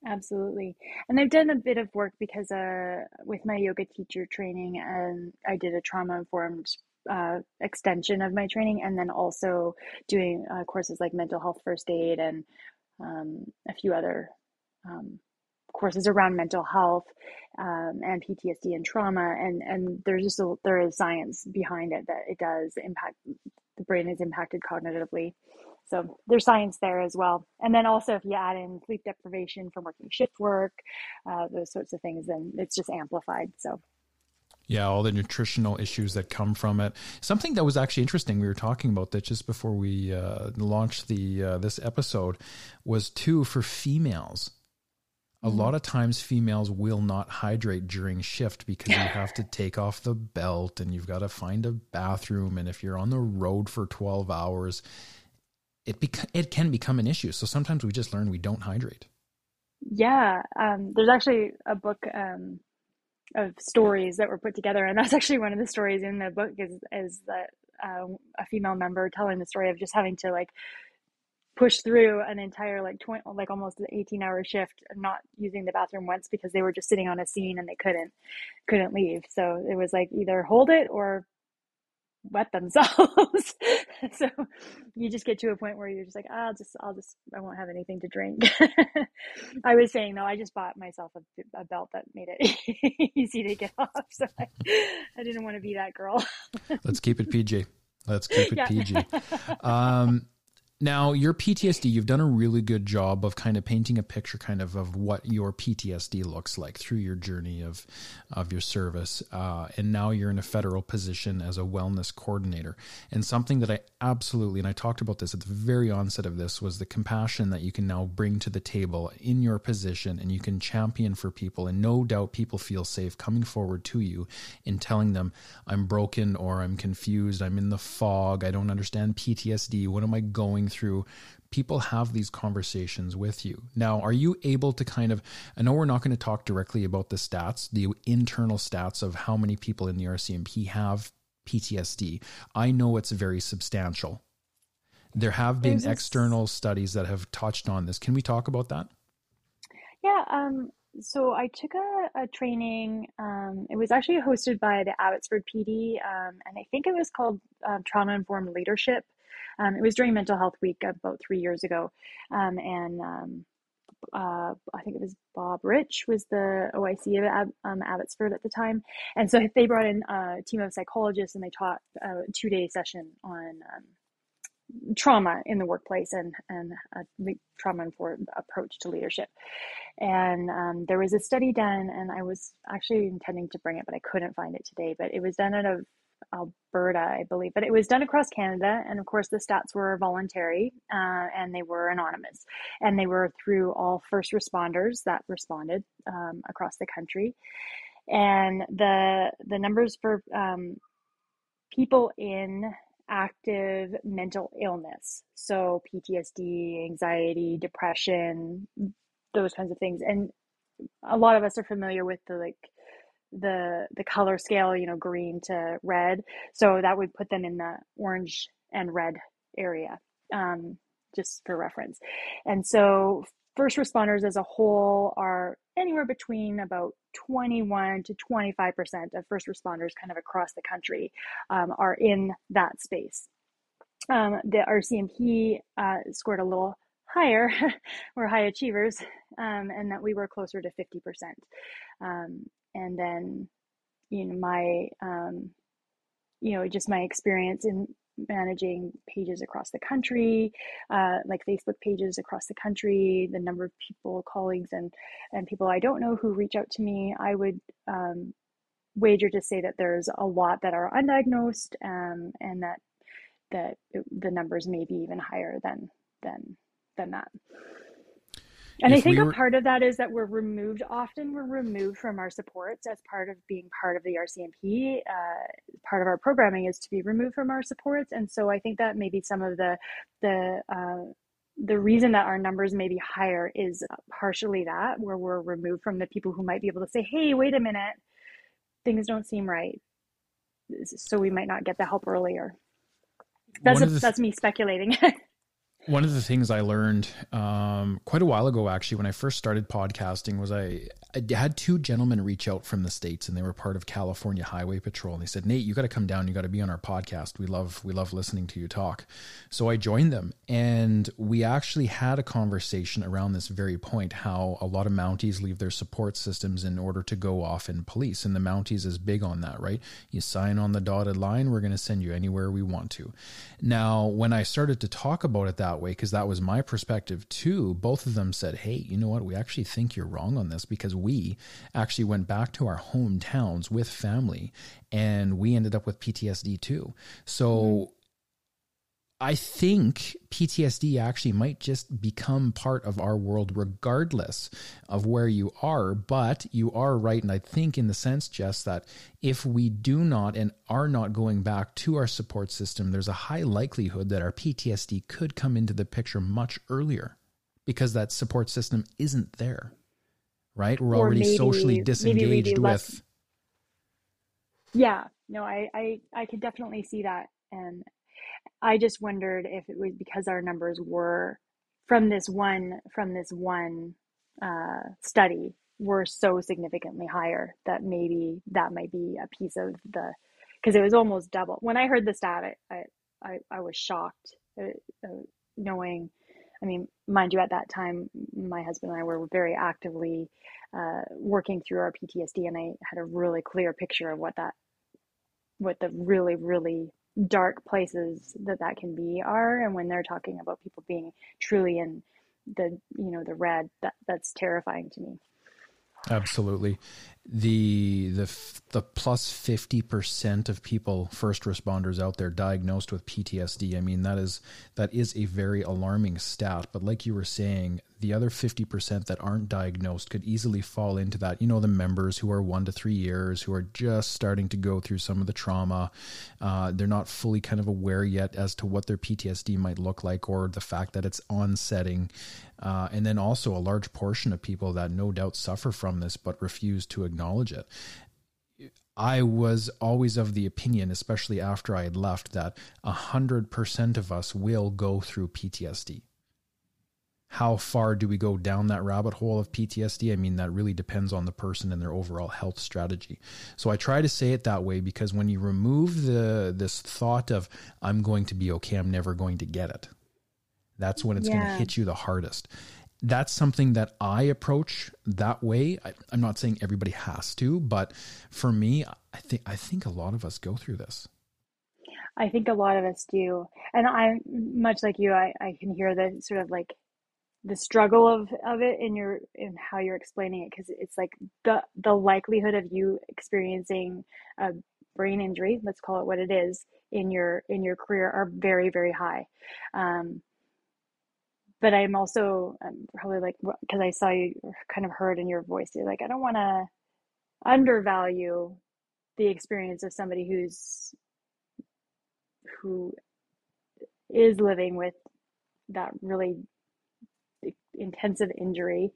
Absolutely. And I've done a bit of work because uh, with my yoga teacher training, and I did a trauma informed uh, extension of my training, and then also doing uh, courses like mental health first aid and um, a few other um, courses around mental health um, and PTSD and trauma. And and there's just a, there is science behind it that it does impact the brain is impacted cognitively. So there's science there as well. And then also if you add in sleep deprivation from working shift work, uh, those sorts of things, then it's just amplified. So yeah, all the nutritional issues that come from it. Something that was actually interesting, we were talking about that just before we uh, launched the uh, this episode, was too for females. A mm-hmm. lot of times, females will not hydrate during shift because you have to take off the belt and you've got to find a bathroom. And if you're on the road for 12 hours, it bec- it can become an issue. So sometimes we just learn we don't hydrate. Yeah, um, there's actually a book. Um of stories that were put together. And that's actually one of the stories in the book is is that uh, a female member telling the story of just having to like push through an entire like 20 like almost an 18 hour shift not using the bathroom once because they were just sitting on a scene and they couldn't couldn't leave. So it was like either hold it or wet themselves. so you just get to a point where you're just like, I'll just, I'll just, I won't have anything to drink. I was saying, no, I just bought myself a, a belt that made it easy to get off. So I, I didn't want to be that girl. Let's keep it PG. Let's keep it yeah. PG. Um, Now, your PTSD, you've done a really good job of kind of painting a picture kind of of what your PTSD looks like through your journey of of your service. Uh, and now you're in a federal position as a wellness coordinator. And something that I absolutely, and I talked about this at the very onset of this, was the compassion that you can now bring to the table in your position and you can champion for people. And no doubt people feel safe coming forward to you and telling them, I'm broken or I'm confused, I'm in the fog, I don't understand PTSD, what am I going through, people have these conversations with you. Now, are you able to kind of, I know we're not going to talk directly about the stats, the internal stats of how many people in the RCMP have PTSD. I know it's very substantial. There have been external studies that have touched on this. Can we talk about that? Yeah, um, so I took a, a training. Um, it was actually hosted by the Abbotsford PD, um, and I think it was called uh, Trauma Informed Leadership. Um, it was during Mental Health Week about three years ago, um, and um, uh, I think it was Bob Rich was the OIC of Ab- um, Abbotsford at the time, and so they brought in a team of psychologists and they taught a two day session on um, trauma in the workplace and and a trauma informed approach to leadership. And um, there was a study done, and I was actually intending to bring it, but I couldn't find it today. But it was done at a Alberta, I believe, but it was done across Canada. And of course, the stats were voluntary uh, and they were anonymous. And they were through all first responders that responded um, across the country. And the, the numbers for um, people in active mental illness, so PTSD, anxiety, depression, those kinds of things. And a lot of us are familiar with the like the the color scale you know green to red. So that would put them in the orange and red area um, just for reference. And so first responders as a whole are anywhere between about 21 to 25 percent of first responders kind of across the country um, are in that space. Um, the rcmp uh, scored a little higher we're high achievers um, and that we were closer to 50 percent um, and then you know my um, you know just my experience in managing pages across the country uh, like facebook pages across the country the number of people colleagues and and people i don't know who reach out to me i would um, wager to say that there's a lot that are undiagnosed um, and that that the numbers may be even higher than than than that and I think we were... a part of that is that we're removed, often we're removed from our supports as part of being part of the RCMP. Uh, part of our programming is to be removed from our supports. And so I think that maybe some of the, the, uh, the reason that our numbers may be higher is partially that, where we're removed from the people who might be able to say, hey, wait a minute, things don't seem right. So we might not get the help earlier. That's, a, th- that's me speculating. One of the things I learned um, quite a while ago, actually, when I first started podcasting, was I, I had two gentlemen reach out from the states, and they were part of California Highway Patrol. And they said, "Nate, you got to come down. You got to be on our podcast. We love we love listening to you talk." So I joined them, and we actually had a conversation around this very point: how a lot of Mounties leave their support systems in order to go off in police, and the Mounties is big on that, right? You sign on the dotted line, we're going to send you anywhere we want to. Now, when I started to talk about it that way because that was my perspective too. Both of them said, Hey, you know what? We actually think you're wrong on this because we actually went back to our hometowns with family and we ended up with PTSD too. So, mm-hmm I think PTSD actually might just become part of our world regardless of where you are. But you are right. And I think, in the sense, Jess, that if we do not and are not going back to our support system, there's a high likelihood that our PTSD could come into the picture much earlier because that support system isn't there. Right? We're or already maybe, socially disengaged with. Yeah, no, I, I, I could definitely see that. And I just wondered if it was because our numbers were from this one from this one uh, study were so significantly higher that maybe that might be a piece of the because it was almost double. When I heard the stat, I I, I was shocked uh, uh, knowing. I mean, mind you, at that time, my husband and I were very actively uh, working through our PTSD, and I had a really clear picture of what that, what the really, really dark places that that can be are and when they're talking about people being truly in the you know the red that that's terrifying to me Absolutely. The the the plus 50% of people first responders out there diagnosed with PTSD. I mean that is that is a very alarming stat, but like you were saying, the other 50% that aren't diagnosed could easily fall into that. You know, the members who are one to three years, who are just starting to go through some of the trauma. Uh, they're not fully kind of aware yet as to what their PTSD might look like or the fact that it's onsetting. Uh, and then also a large portion of people that no doubt suffer from this but refuse to acknowledge it. I was always of the opinion, especially after I had left, that 100% of us will go through PTSD how far do we go down that rabbit hole of PTSD? I mean, that really depends on the person and their overall health strategy. So I try to say it that way because when you remove the this thought of I'm going to be okay, I'm never going to get it. That's when it's yeah. going to hit you the hardest. That's something that I approach that way. I, I'm not saying everybody has to, but for me, I think I think a lot of us go through this. I think a lot of us do. And I much like you, I, I can hear the sort of like the struggle of of it in your in how you're explaining it because it's like the the likelihood of you experiencing a brain injury let's call it what it is in your in your career are very very high um, but i'm also I'm probably like because i saw you kind of heard in your voice you're like i don't want to undervalue the experience of somebody who's who is living with that really intensive injury.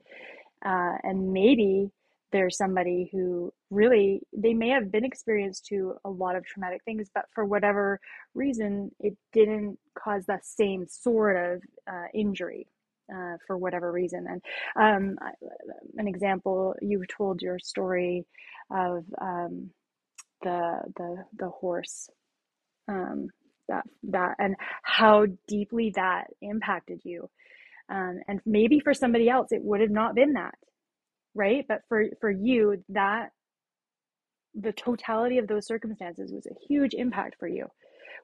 Uh, and maybe there's somebody who really, they may have been experienced to a lot of traumatic things, but for whatever reason, it didn't cause the same sort of uh, injury. Uh, for whatever reason, and um, an example, you've told your story of um, the the the horse um, that that and how deeply that impacted you um, and maybe for somebody else, it would have not been that, right? But for, for you, that the totality of those circumstances was a huge impact for you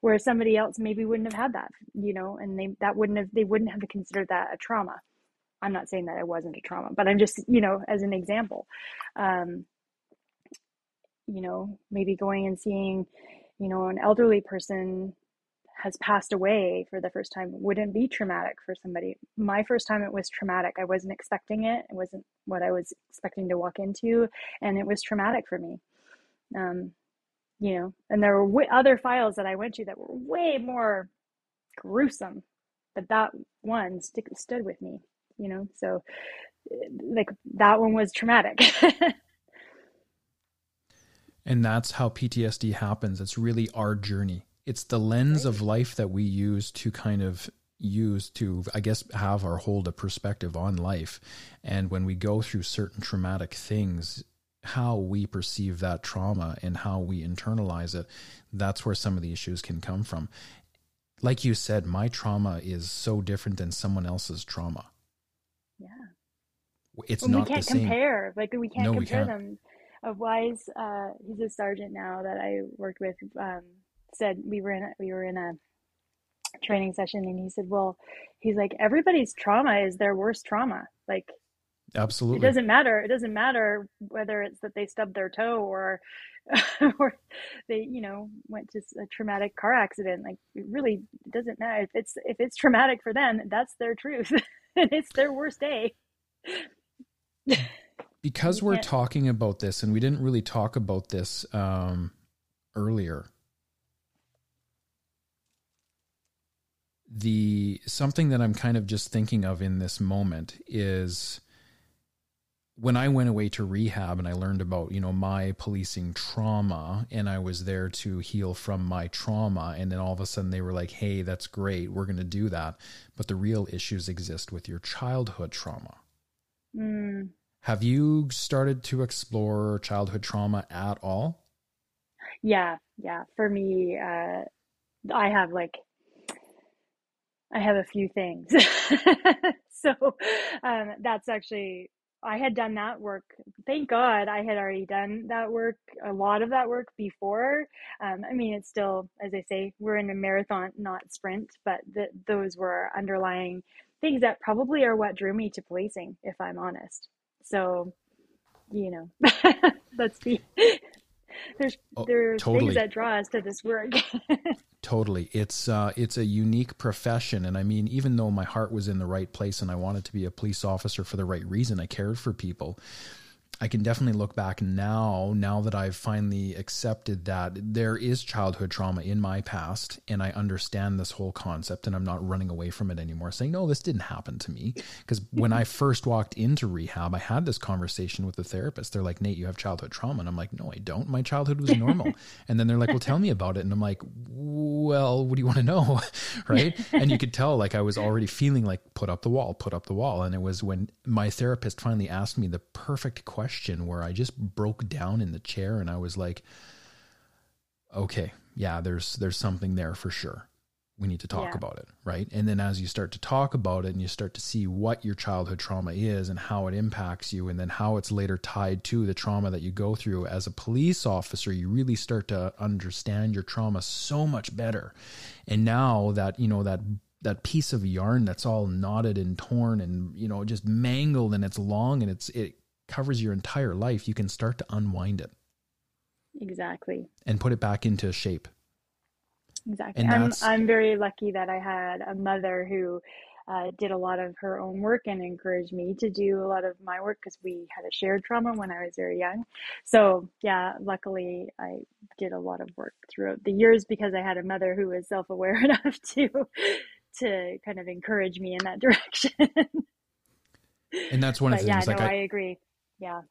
whereas somebody else maybe wouldn't have had that you know and they that wouldn't have they wouldn't have considered that a trauma i'm not saying that it wasn't a trauma but i'm just you know as an example um you know maybe going and seeing you know an elderly person has passed away for the first time wouldn't be traumatic for somebody. My first time, it was traumatic. I wasn't expecting it. It wasn't what I was expecting to walk into, and it was traumatic for me. Um, you know, and there were w- other files that I went to that were way more gruesome, but that one stood with me. You know, so like that one was traumatic. and that's how PTSD happens. It's really our journey it's the lens of life that we use to kind of use to i guess have or hold a perspective on life. And when we go through certain traumatic things how we perceive that trauma and how we internalize it that's where some of the issues can come from. Like you said my trauma is so different than someone else's trauma. Yeah. It's well, not we can't compare like we can't no, compare we can't. them. Of wise uh he's a sergeant now that i worked with um said we were in a, we were in a training session and he said well he's like everybody's trauma is their worst trauma. Like absolutely. it doesn't matter. It doesn't matter whether it's that they stubbed their toe or or they you know went to a traumatic car accident. Like it really doesn't matter. If it's if it's traumatic for them that's their truth. And it's their worst day. Because we're talking about this and we didn't really talk about this um, earlier the something that I'm kind of just thinking of in this moment is when I went away to rehab and I learned about, you know, my policing trauma and I was there to heal from my trauma and then all of a sudden they were like, "Hey, that's great. We're going to do that." But the real issues exist with your childhood trauma. Mm. Have you started to explore childhood trauma at all? Yeah, yeah. For me, uh I have like I have a few things. so um, that's actually I had done that work. Thank God I had already done that work, a lot of that work before. Um, I mean, it's still, as I say, we're in a marathon, not sprint, but the, those were underlying things that probably are what drew me to policing, if I'm honest. So, you know, let's be there's oh, there's totally. things that draw us to this work. totally, it's uh, it's a unique profession, and I mean, even though my heart was in the right place and I wanted to be a police officer for the right reason, I cared for people. I can definitely look back now, now that I've finally accepted that there is childhood trauma in my past and I understand this whole concept and I'm not running away from it anymore, saying, no, this didn't happen to me. Because when I first walked into rehab, I had this conversation with the therapist. They're like, Nate, you have childhood trauma. And I'm like, no, I don't. My childhood was normal. and then they're like, well, tell me about it. And I'm like, well, what do you want to know? right. And you could tell, like, I was already feeling like, put up the wall, put up the wall. And it was when my therapist finally asked me the perfect question question where I just broke down in the chair and I was like, okay, yeah, there's there's something there for sure. We need to talk yeah. about it, right? And then as you start to talk about it and you start to see what your childhood trauma is and how it impacts you and then how it's later tied to the trauma that you go through as a police officer, you really start to understand your trauma so much better. And now that, you know, that that piece of yarn that's all knotted and torn and you know just mangled and it's long and it's it covers your entire life, you can start to unwind it. Exactly. And put it back into shape. Exactly. And I'm, I'm very lucky that I had a mother who uh, did a lot of her own work and encouraged me to do a lot of my work because we had a shared trauma when I was very young. So, yeah, luckily I did a lot of work throughout the years because I had a mother who was self aware enough to to kind of encourage me in that direction. and that's one of the things. Yeah, like no, I, I agree yeah.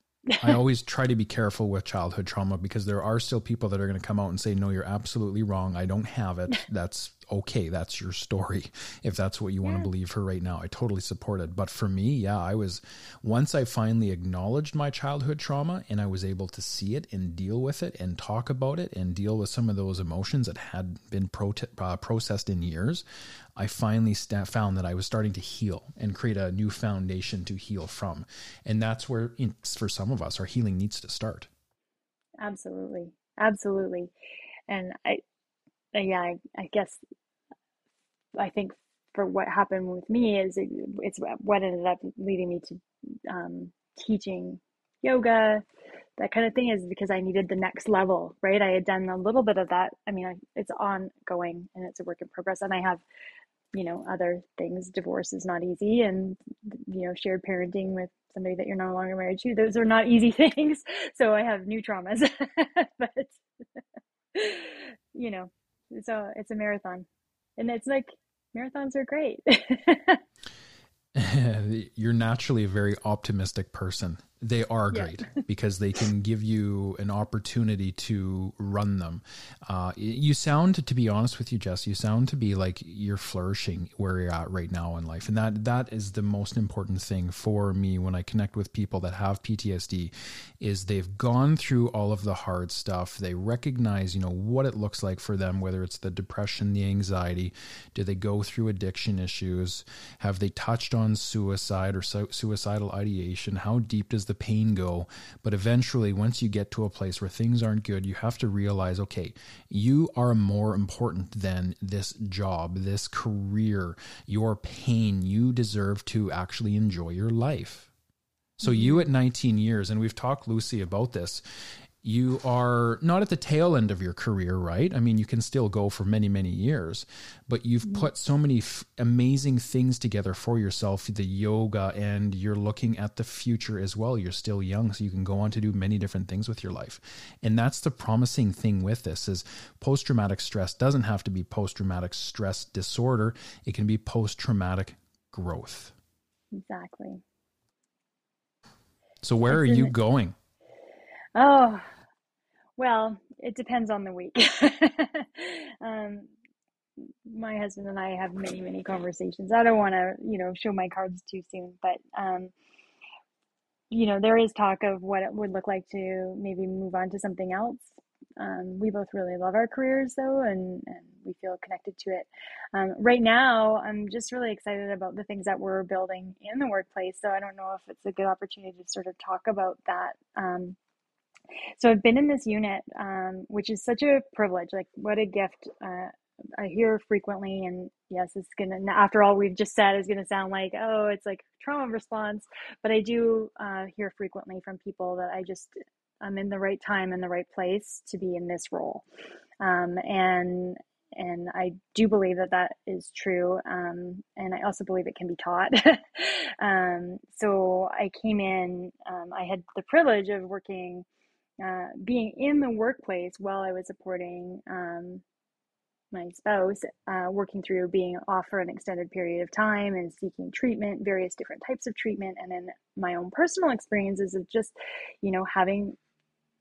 I always try to be careful with childhood trauma because there are still people that are going to come out and say, no, you're absolutely wrong. I don't have it. That's okay, that's your story. If that's what you want to believe for right now, I totally support it. But for me, yeah, I was, once I finally acknowledged my childhood trauma and I was able to see it and deal with it and talk about it and deal with some of those emotions that had been pro- uh, processed in years, I finally st- found that I was starting to heal and create a new foundation to heal from. And that's where, for some of us, our healing needs to start. Absolutely. Absolutely. And I, yeah, I, I guess I think for what happened with me is it, it's what ended up leading me to um, teaching yoga, that kind of thing, is because I needed the next level, right? I had done a little bit of that. I mean, I, it's ongoing and it's a work in progress, and I have, you know, other things. Divorce is not easy, and you know, shared parenting with somebody that you're no longer married to; those are not easy things. So I have new traumas, but you know, so it's a marathon and it's like marathons are great. You're naturally a very optimistic person. They are great yeah. because they can give you an opportunity to run them. Uh, you sound, to be honest with you, Jess, you sound to be like you're flourishing where you're at right now in life, and that that is the most important thing for me when I connect with people that have PTSD. Is they've gone through all of the hard stuff. They recognize, you know, what it looks like for them, whether it's the depression, the anxiety. Do they go through addiction issues? Have they touched on suicide or suicidal ideation? How deep does the pain go. But eventually, once you get to a place where things aren't good, you have to realize okay, you are more important than this job, this career, your pain. You deserve to actually enjoy your life. So, you mm-hmm. at 19 years, and we've talked, Lucy, about this, you are not at the tail end of your career, right? I mean, you can still go for many, many years, but you've mm-hmm. put so many f- amazing things together for yourself the yoga, and you're looking at the future as well. You're still young, so you can go on to do many different things with your life. And that's the promising thing with this is post traumatic stress doesn't have to be post traumatic stress disorder, it can be post traumatic growth. Exactly. So, where are you going? Oh, well, it depends on the week. um, my husband and I have many, many conversations. I don't want to, you know, show my cards too soon, but, um, you know, there is talk of what it would look like to maybe move on to something else. um, we both really love our careers though, and, and we feel connected to it. Um, right now, I'm just really excited about the things that we're building in the workplace. So I don't know if it's a good opportunity to sort of talk about that. Um, so I've been in this unit, um, which is such a privilege. Like, what a gift. Uh, I hear frequently, and yes, it's gonna. After all we've just said, is gonna sound like, oh, it's like trauma response. But I do uh, hear frequently from people that I just I'm in the right time and the right place to be in this role, um, and and I do believe that that is true. Um, and I also believe it can be taught. um, so I came in. Um, I had the privilege of working, uh, being in the workplace while I was supporting um, my spouse, uh, working through being off for an extended period of time and seeking treatment, various different types of treatment, and then my own personal experiences of just, you know, having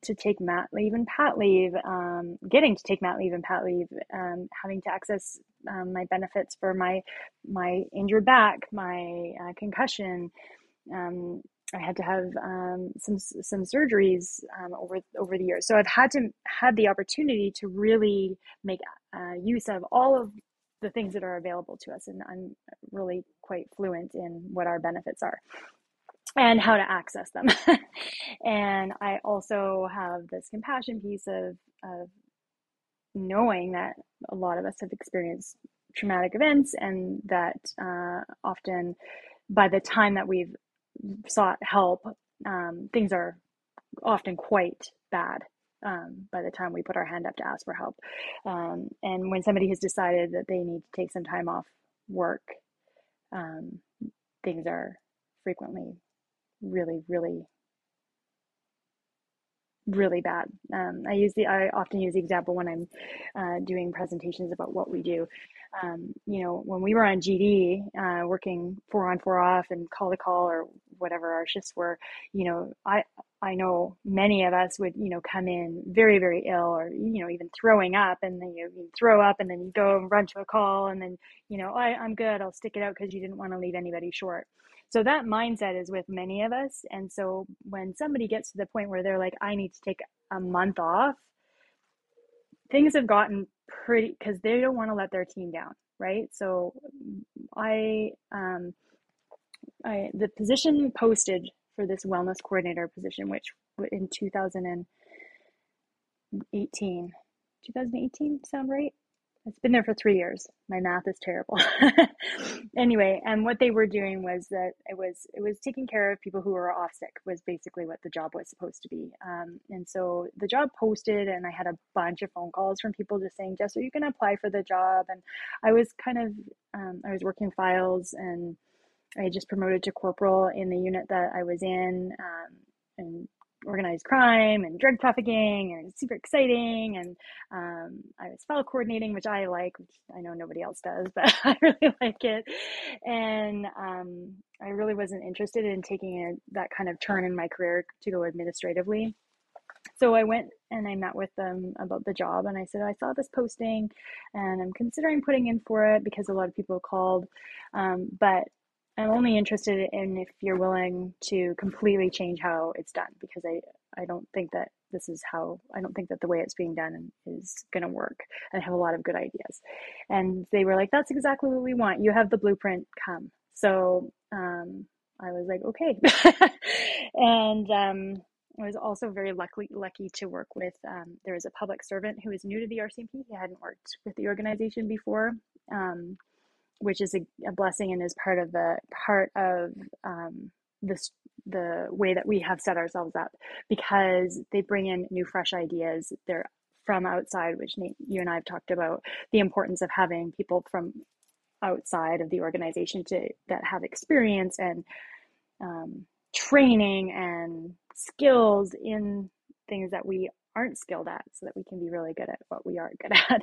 to take mat leave and pat leave, um, getting to take mat leave and pat leave, um, having to access um, my benefits for my my injured back, my uh, concussion. Um, I had to have um, some some surgeries um, over over the years, so I've had to had the opportunity to really make uh, use of all of the things that are available to us, and I'm really quite fluent in what our benefits are and how to access them. and I also have this compassion piece of, of knowing that a lot of us have experienced traumatic events and that uh, often by the time that we've sought help, um, things are often quite bad um, by the time we put our hand up to ask for help. Um, and when somebody has decided that they need to take some time off work, um, things are frequently really, really, really bad. Um, I use the I often use the example when I'm uh, doing presentations about what we do. Um, you know, when we were on GD, uh, working four on, four off, and call to call or whatever our shifts were, you know, I I know many of us would you know come in very very ill or you know even throwing up, and then you, you throw up, and then you go and run to a call, and then you know I, I'm good, I'll stick it out because you didn't want to leave anybody short. So that mindset is with many of us. And so when somebody gets to the point where they're like, I need to take a month off, things have gotten pretty because they don't want to let their team down, right? So I, um, I the position posted for this wellness coordinator position, which in 2018, 2018 sound right? It's been there for three years. My math is terrible. anyway, and what they were doing was that it was it was taking care of people who were off sick was basically what the job was supposed to be. Um, and so the job posted, and I had a bunch of phone calls from people just saying, "Jess, are you going to apply for the job?" And I was kind of um, I was working files, and I just promoted to corporal in the unit that I was in, um, and organized crime and drug trafficking and super exciting and um, i was file coordinating which i like which i know nobody else does but i really like it. And um, i really wasn't interested in taking a, that kind of turn in my career to go administratively. So i went and i met with them about the job and i said i saw this posting and i'm considering putting in for it because a lot of people called um, but I'm only interested in if you're willing to completely change how it's done because I I don't think that this is how I don't think that the way it's being done is going to work. I have a lot of good ideas, and they were like, "That's exactly what we want. You have the blueprint. Come." So um, I was like, "Okay," and um, I was also very lucky lucky to work with. Um, there was a public servant who was new to the RCMP. He hadn't worked with the organization before. Um, which is a, a, blessing and is part of the part of um, this the way that we have set ourselves up because they bring in new fresh ideas. They're from outside which Nate, you and I have talked about the importance of having people from outside of the organization to that have experience and um, training and skills in things that we aren't skilled at so that we can be really good at what we are good at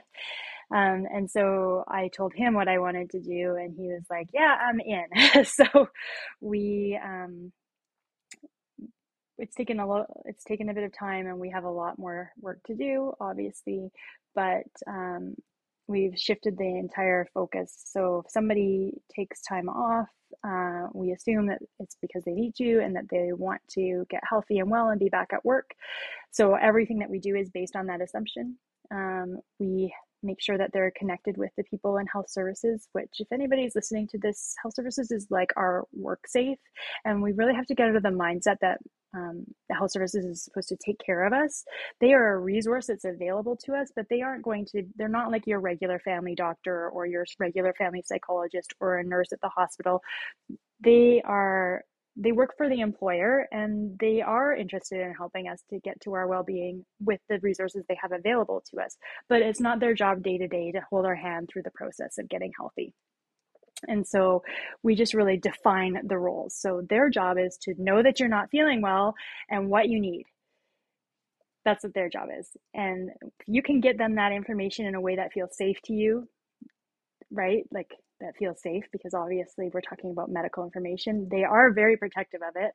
um, and so I told him what I wanted to do, and he was like, "Yeah, I'm in." so we um, it's taken a lot. It's taken a bit of time, and we have a lot more work to do, obviously. But um, we've shifted the entire focus. So if somebody takes time off, uh, we assume that it's because they need you and that they want to get healthy and well and be back at work. So everything that we do is based on that assumption. Um, we make sure that they're connected with the people in health services, which, if anybody's listening to this, health services is like our work safe. And we really have to get out of the mindset that um, the health services is supposed to take care of us. They are a resource that's available to us, but they aren't going to, they're not like your regular family doctor or your regular family psychologist or a nurse at the hospital. They are they work for the employer and they are interested in helping us to get to our well-being with the resources they have available to us. But it's not their job day to day to hold our hand through the process of getting healthy. And so we just really define the roles. So their job is to know that you're not feeling well and what you need. That's what their job is. And you can get them that information in a way that feels safe to you right? Like that feel safe because obviously we're talking about medical information. They are very protective of it.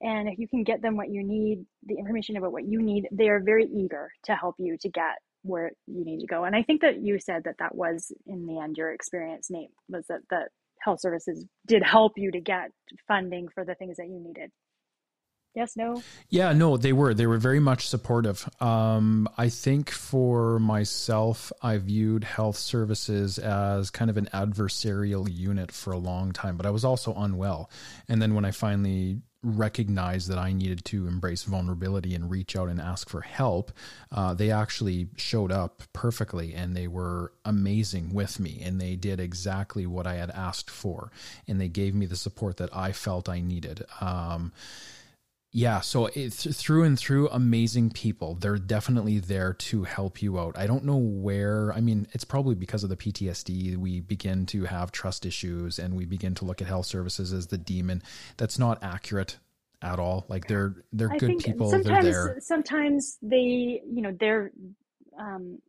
And if you can get them what you need, the information about what you need, they are very eager to help you to get where you need to go. And I think that you said that that was in the end your experience, Nate, was that the health services did help you to get funding for the things that you needed yes no? Yeah no they were. They were very much supportive. Um, i think for myself i viewed health services as kind of an adversarial unit for a long time but i was also unwell. And then when i finally recognized that i needed to embrace vulnerability and reach out and ask for help uh, they actually showed up perfectly and they were amazing with me and they did exactly what i had asked for. And they gave me the support that i felt i needed. Um, yeah, so it's through and through amazing people. They're definitely there to help you out. I don't know where, I mean, it's probably because of the PTSD we begin to have trust issues and we begin to look at health services as the demon. That's not accurate at all. Like they're they're I good people. Sometimes they're there. sometimes they, you know, they're um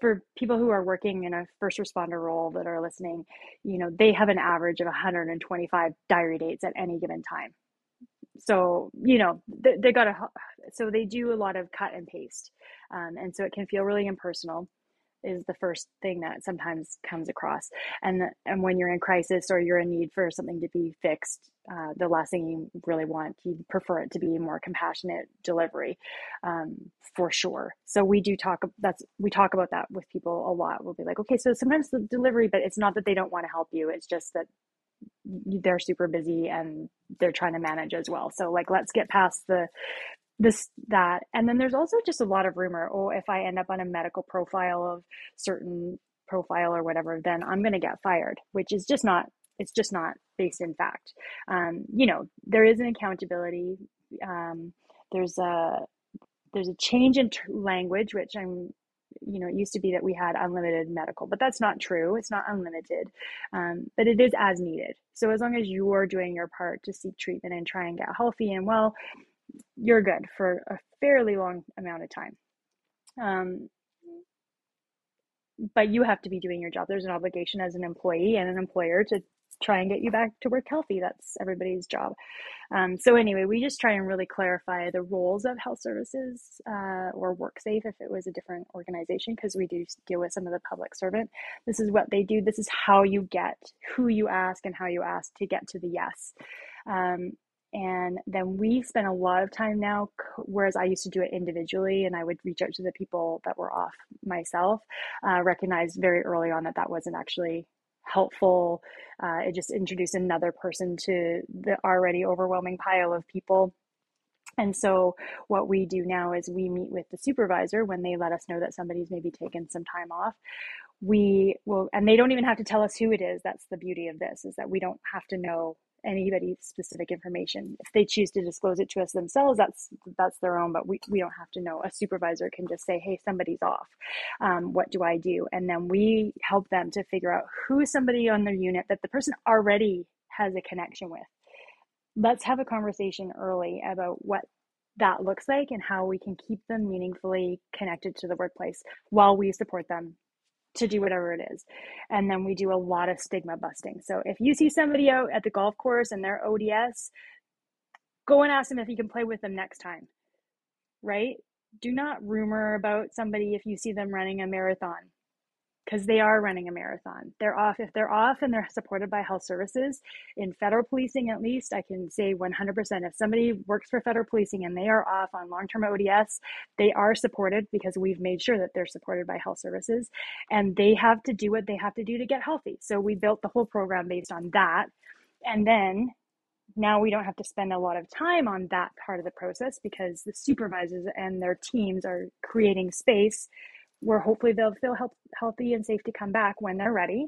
for people who are working in a first responder role that are listening, you know, they have an average of 125 diary dates at any given time so you know they, they got to so they do a lot of cut and paste um, and so it can feel really impersonal is the first thing that sometimes comes across. And and when you're in crisis or you're in need for something to be fixed uh, the last thing you really want you prefer it to be more compassionate delivery um, for sure. So we do talk that's we talk about that with people a lot. We'll be like okay so sometimes the delivery but it's not that they don't want to help you it's just that they're super busy and they're trying to manage as well. So like let's get past the this that and then there's also just a lot of rumor oh if i end up on a medical profile of certain profile or whatever then i'm going to get fired which is just not it's just not based in fact um, you know there is an accountability um, there's a there's a change in t- language which i'm you know, it used to be that we had unlimited medical, but that's not true. It's not unlimited, um, but it is as needed. So as long as you are doing your part to seek treatment and try and get healthy and well, you're good for a fairly long amount of time. Um, but you have to be doing your job. There's an obligation as an employee and an employer to try and get you back to work healthy. That's everybody's job. Um, so anyway, we just try and really clarify the roles of health services uh, or WorkSafe if it was a different organization, because we do deal with some of the public servant. This is what they do. This is how you get who you ask and how you ask to get to the yes. Um, and then we spend a lot of time now whereas i used to do it individually and i would reach out to the people that were off myself uh, recognized very early on that that wasn't actually helpful. Uh, it just introduced another person to the already overwhelming pile of people. And so, what we do now is we meet with the supervisor when they let us know that somebody's maybe taken some time off. We will, and they don't even have to tell us who it is. That's the beauty of this, is that we don't have to know anybody's specific information. If they choose to disclose it to us themselves, that's that's their own. But we, we don't have to know. A supervisor can just say, "Hey, somebody's off. Um, what do I do?" And then we help them to figure out who is somebody on their unit that the person already has a connection with. Let's have a conversation early about what that looks like and how we can keep them meaningfully connected to the workplace while we support them to do whatever it is. And then we do a lot of stigma busting. So if you see somebody out at the golf course and they're ODS, go and ask them if you can play with them next time. Right? Do not rumor about somebody if you see them running a marathon because they are running a marathon. They're off. If they're off and they're supported by health services, in federal policing at least, I can say 100%. If somebody works for federal policing and they are off on long term ODS, they are supported because we've made sure that they're supported by health services and they have to do what they have to do to get healthy. So we built the whole program based on that. And then now we don't have to spend a lot of time on that part of the process because the supervisors and their teams are creating space where hopefully they'll feel help, healthy and safe to come back when they're ready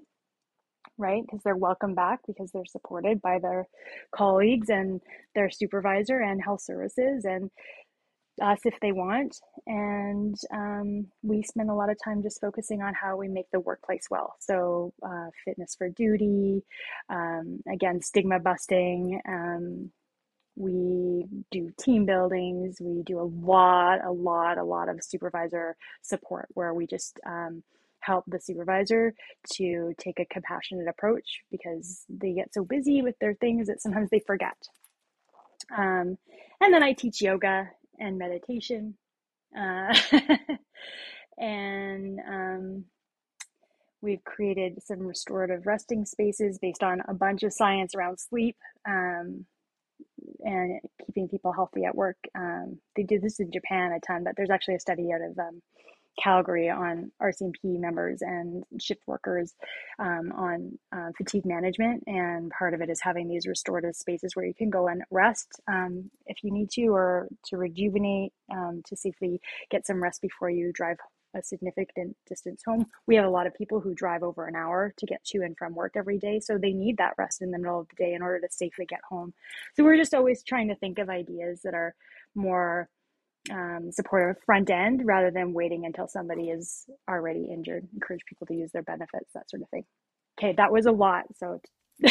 right? Because they're welcome back because they're supported by their colleagues and their supervisor and health services and us if they want. And um, we spend a lot of time just focusing on how we make the workplace well. So uh, fitness for duty um, again stigma busting um, we do team buildings. We do a lot a lot a lot of supervisor support where we just um, help the supervisor to take a compassionate approach because they get so busy with their things that sometimes they forget. Um, and then i teach yoga and meditation uh, and um, we've created some restorative resting spaces based on a bunch of science around sleep um, and keeping people healthy at work. Um, they do this in Japan a ton, but there's actually a study out of um, Calgary on RCMP members and shift workers um, on uh, fatigue management. And part of it is having these restorative spaces where you can go and rest um, if you need to, or to rejuvenate, um, to safely get some rest before you drive a significant distance home. We have a lot of people who drive over an hour to get to and from work every day. So they need that rest in the middle of the day in order to safely get home. So we're just always trying to think of ideas that are more um, supportive front end rather than waiting until somebody is already injured. Encourage people to use their benefits, that sort of thing. Okay, that was a lot. So.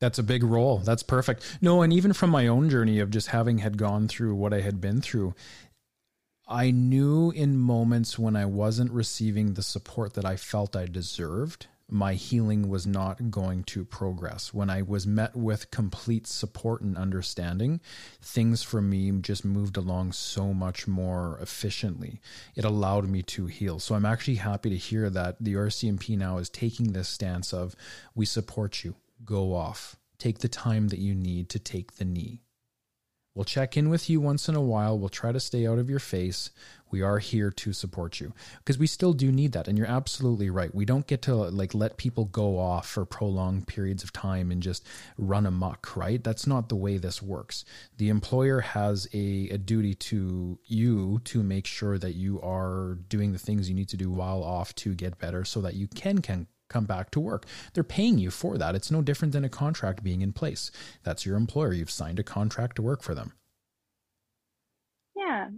That's a big role. That's perfect. No, and even from my own journey of just having had gone through what I had been through, I knew in moments when I wasn't receiving the support that I felt I deserved, my healing was not going to progress. When I was met with complete support and understanding, things for me just moved along so much more efficiently. It allowed me to heal. So I'm actually happy to hear that the RCMP now is taking this stance of we support you, go off, take the time that you need to take the knee. We'll check in with you once in a while. We'll try to stay out of your face. We are here to support you because we still do need that. And you're absolutely right. We don't get to like let people go off for prolonged periods of time and just run amok, right? That's not the way this works. The employer has a, a duty to you to make sure that you are doing the things you need to do while off to get better so that you can, can come back to work. They're paying you for that. It's no different than a contract being in place. That's your employer. You've signed a contract to work for them. Yeah.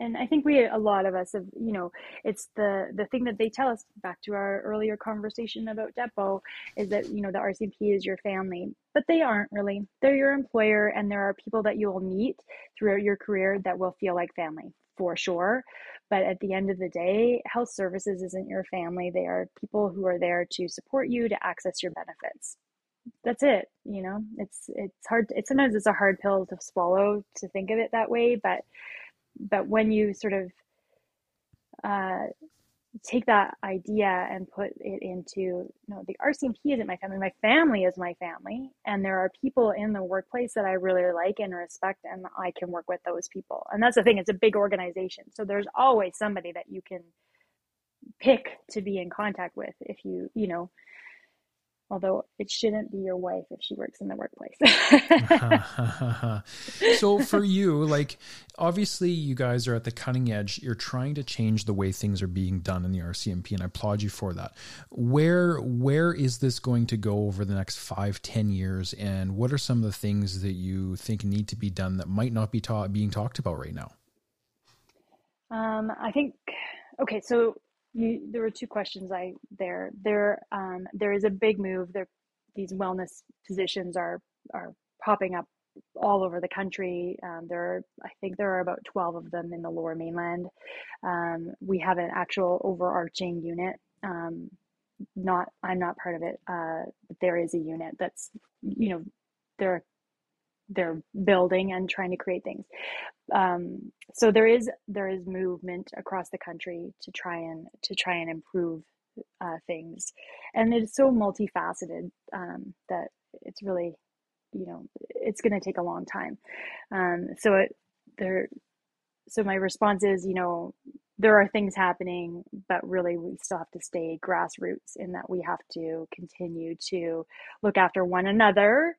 And I think we, a lot of us have, you know, it's the the thing that they tell us back to our earlier conversation about Depot is that, you know, the RCMP is your family, but they aren't really. They're your employer, and there are people that you will meet throughout your career that will feel like family for sure. But at the end of the day, health services isn't your family. They are people who are there to support you to access your benefits. That's it. You know, it's it's hard. It's sometimes it's a hard pill to swallow to think of it that way. But but when you sort of uh, take that idea and put it into you know the RCMP isn't my family my family is my family and there are people in the workplace that I really like and respect and I can work with those people. And that's the thing it's a big organization. So there's always somebody that you can pick to be in contact with if you you know although it shouldn't be your wife if she works in the workplace. so for you, like obviously you guys are at the cutting edge. You're trying to change the way things are being done in the RCMP, and I applaud you for that. Where where is this going to go over the next five, ten years, and what are some of the things that you think need to be done that might not be ta- being talked about right now? Um, I think okay, so you, there were two questions I there. There, um, there is a big move. There, these wellness positions are are popping up all over the country. Um, there, are, I think there are about twelve of them in the Lower Mainland. Um, we have an actual overarching unit. Um, not, I'm not part of it, uh, but there is a unit that's, you know, there are they're building and trying to create things. Um, so there is there is movement across the country to try and to try and improve uh, things, and it's so multifaceted um, that it's really you know it's going to take a long time. Um, so it there so my response is you know there are things happening, but really we still have to stay grassroots in that we have to continue to look after one another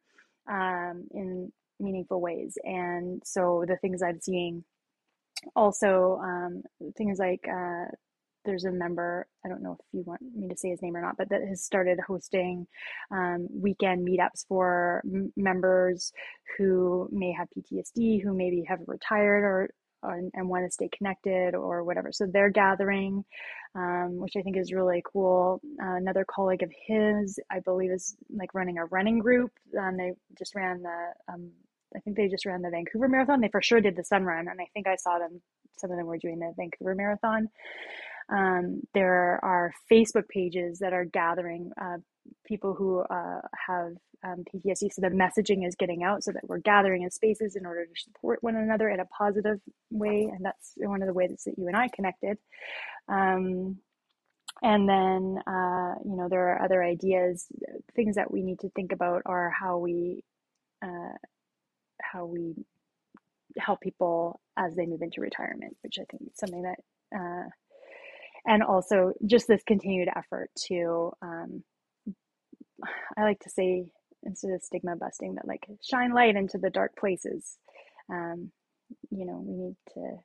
um, in meaningful ways. And so the things I'm seeing also, um, things like uh, there's a member, I don't know if you want me to say his name or not, but that has started hosting um, weekend meetups for m- members who may have PTSD, who maybe have retired or and, and want to stay connected or whatever. So they're gathering, um, which I think is really cool. Uh, another colleague of his, I believe, is like running a running group. Um, they just ran the, um, I think they just ran the Vancouver Marathon. They for sure did the Sun Run, and I think I saw them. Some of them were doing the Vancouver Marathon. Um, there are Facebook pages that are gathering uh, people who uh, have um, PTSD. So the messaging is getting out so that we're gathering in spaces in order to support one another in a positive way. And that's one of the ways that you and I connected. Um, and then, uh, you know, there are other ideas. Things that we need to think about are how we, uh, how we help people as they move into retirement, which I think is something that, uh, and also just this continued effort to um, I like to say instead of stigma busting that like shine light into the dark places. Um, you know, we need to.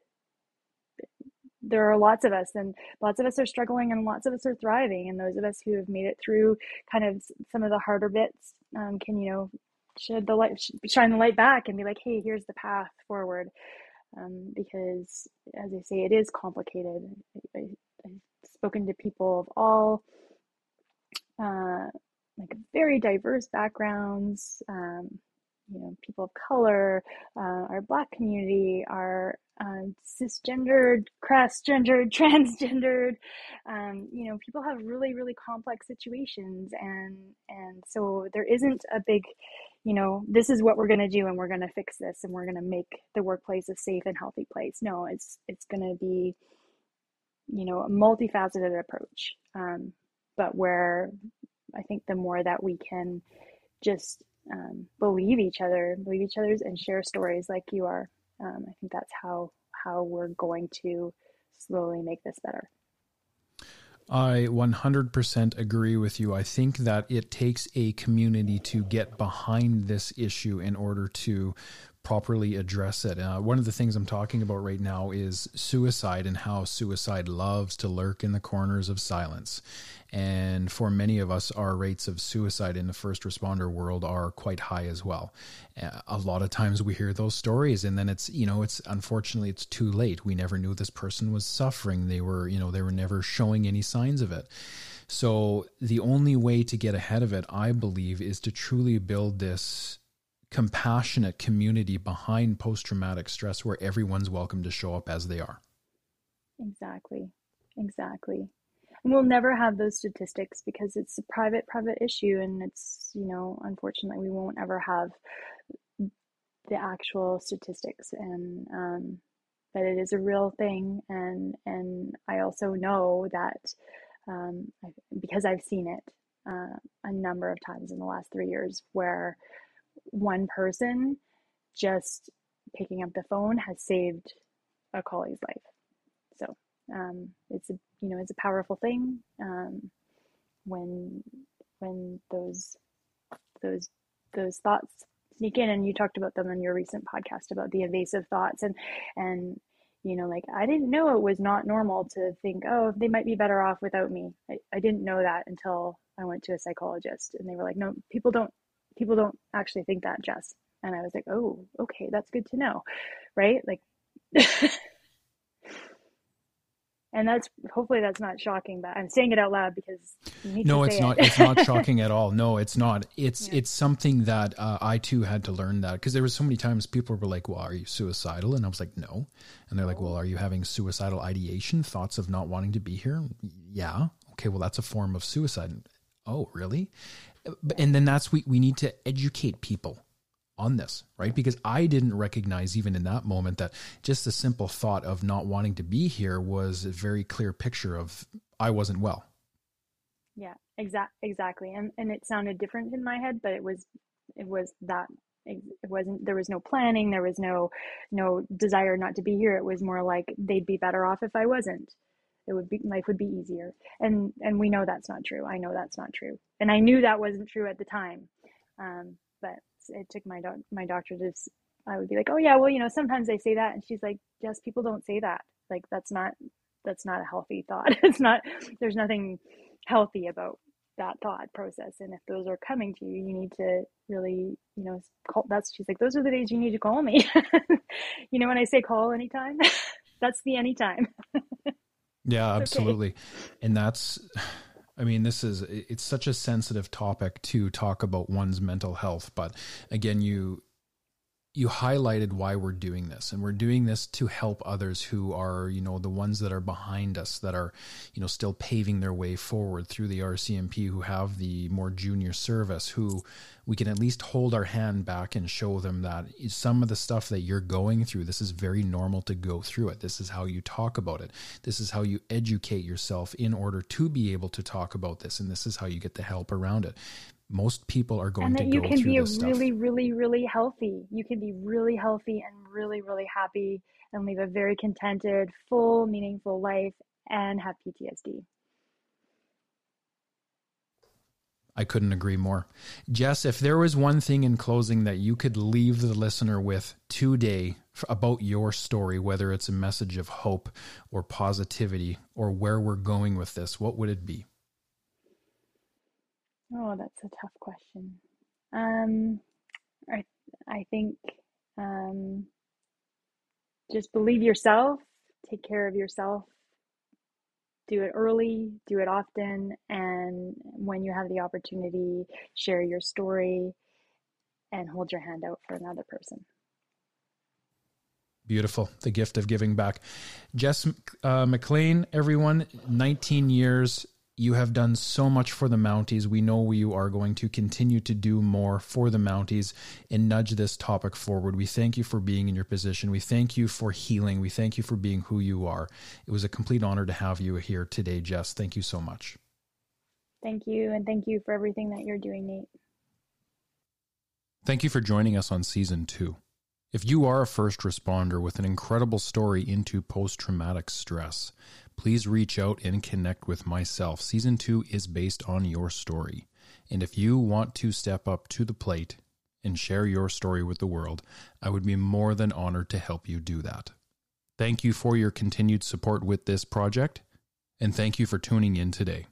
There are lots of us, and lots of us are struggling, and lots of us are thriving. And those of us who have made it through kind of some of the harder bits um, can, you know, shed the light, shine the light back, and be like, "Hey, here's the path forward." Um, because, as I say, it is complicated. I, have spoken to people of all uh, like very diverse backgrounds, um, you know, people of color, uh, our Black community, our uh, cisgendered, cross-gendered, transgendered. Um, you know, people have really, really complex situations, and and so there isn't a big, you know, this is what we're going to do, and we're going to fix this, and we're going to make the workplace a safe and healthy place. No, it's it's going to be, you know, a multifaceted approach, um, but where I think the more that we can just um, believe each other, believe each other's, and share stories like you are, um, I think that's how how we're going to slowly make this better. I 100% agree with you. I think that it takes a community to get behind this issue in order to properly address it. Uh, one of the things I'm talking about right now is suicide and how suicide loves to lurk in the corners of silence. And for many of us, our rates of suicide in the first responder world are quite high as well. Uh, a lot of times we hear those stories, and then it's, you know, it's unfortunately it's too late. We never knew this person was suffering. They were, you know, they were never showing any signs of it. So the only way to get ahead of it, I believe, is to truly build this compassionate community behind post traumatic stress where everyone's welcome to show up as they are. Exactly. Exactly. And we'll never have those statistics because it's a private, private issue. And it's, you know, unfortunately, we won't ever have the actual statistics. And, um, but it is a real thing. And, and I also know that, um, because I've seen it uh, a number of times in the last three years where one person just picking up the phone has saved a colleague's life. So um, it's a you know it's a powerful thing um, when when those those those thoughts sneak in and you talked about them in your recent podcast about the invasive thoughts and and you know like i didn't know it was not normal to think oh they might be better off without me I, I didn't know that until i went to a psychologist and they were like no people don't people don't actually think that, Jess. And I was like, oh, okay, that's good to know. Right? Like, and that's hopefully that's not shocking, but I'm saying it out loud because no, it's not. It. it's not shocking at all. No, it's not. It's yeah. it's something that uh, I too had to learn that because there was so many times people were like, "Well, are you suicidal?" And I was like, "No," and they're like, "Well, are you having suicidal ideation, thoughts of not wanting to be here?" Yeah. Okay. Well, that's a form of suicide. Oh, really? And then that's we we need to educate people on this, right? Because I didn't recognize even in that moment that just the simple thought of not wanting to be here was a very clear picture of I wasn't well. Yeah, exact exactly. And and it sounded different in my head, but it was it was that it wasn't there was no planning, there was no no desire not to be here. It was more like they'd be better off if I wasn't. It would be life would be easier. And and we know that's not true. I know that's not true. And I knew that wasn't true at the time. Um, but it took my doc- my doctor to I would be like, "Oh yeah, well, you know, sometimes they say that." And she's like, "Yes, people don't say that. Like that's not that's not a healthy thought. it's not there's nothing healthy about that thought process and if those are coming to you you need to really you know call that's she's like those are the days you need to call me you know when i say call anytime that's the anytime yeah absolutely okay. and that's I mean, this is it's such a sensitive topic to talk about one's mental health, but again, you you highlighted why we're doing this and we're doing this to help others who are you know the ones that are behind us that are you know still paving their way forward through the RCMP who have the more junior service who we can at least hold our hand back and show them that some of the stuff that you're going through this is very normal to go through it. This is how you talk about it. This is how you educate yourself in order to be able to talk about this and this is how you get the help around it most people are going and that to you can be a really really really healthy you can be really healthy and really really happy and live a very contented full meaningful life and have ptsd I couldn't agree more. Jess, if there was one thing in closing that you could leave the listener with today about your story, whether it's a message of hope or positivity or where we're going with this, what would it be? Oh, that's a tough question. Um, I I think um, just believe yourself, take care of yourself, do it early, do it often, and when you have the opportunity, share your story and hold your hand out for another person. Beautiful. The gift of giving back. Jess uh, MacLean, everyone, 19 years you have done so much for the Mounties. We know you are going to continue to do more for the Mounties and nudge this topic forward. We thank you for being in your position. We thank you for healing. We thank you for being who you are. It was a complete honor to have you here today, Jess. Thank you so much. Thank you. And thank you for everything that you're doing, Nate. Thank you for joining us on season two. If you are a first responder with an incredible story into post traumatic stress, please reach out and connect with myself. Season two is based on your story. And if you want to step up to the plate and share your story with the world, I would be more than honored to help you do that. Thank you for your continued support with this project, and thank you for tuning in today.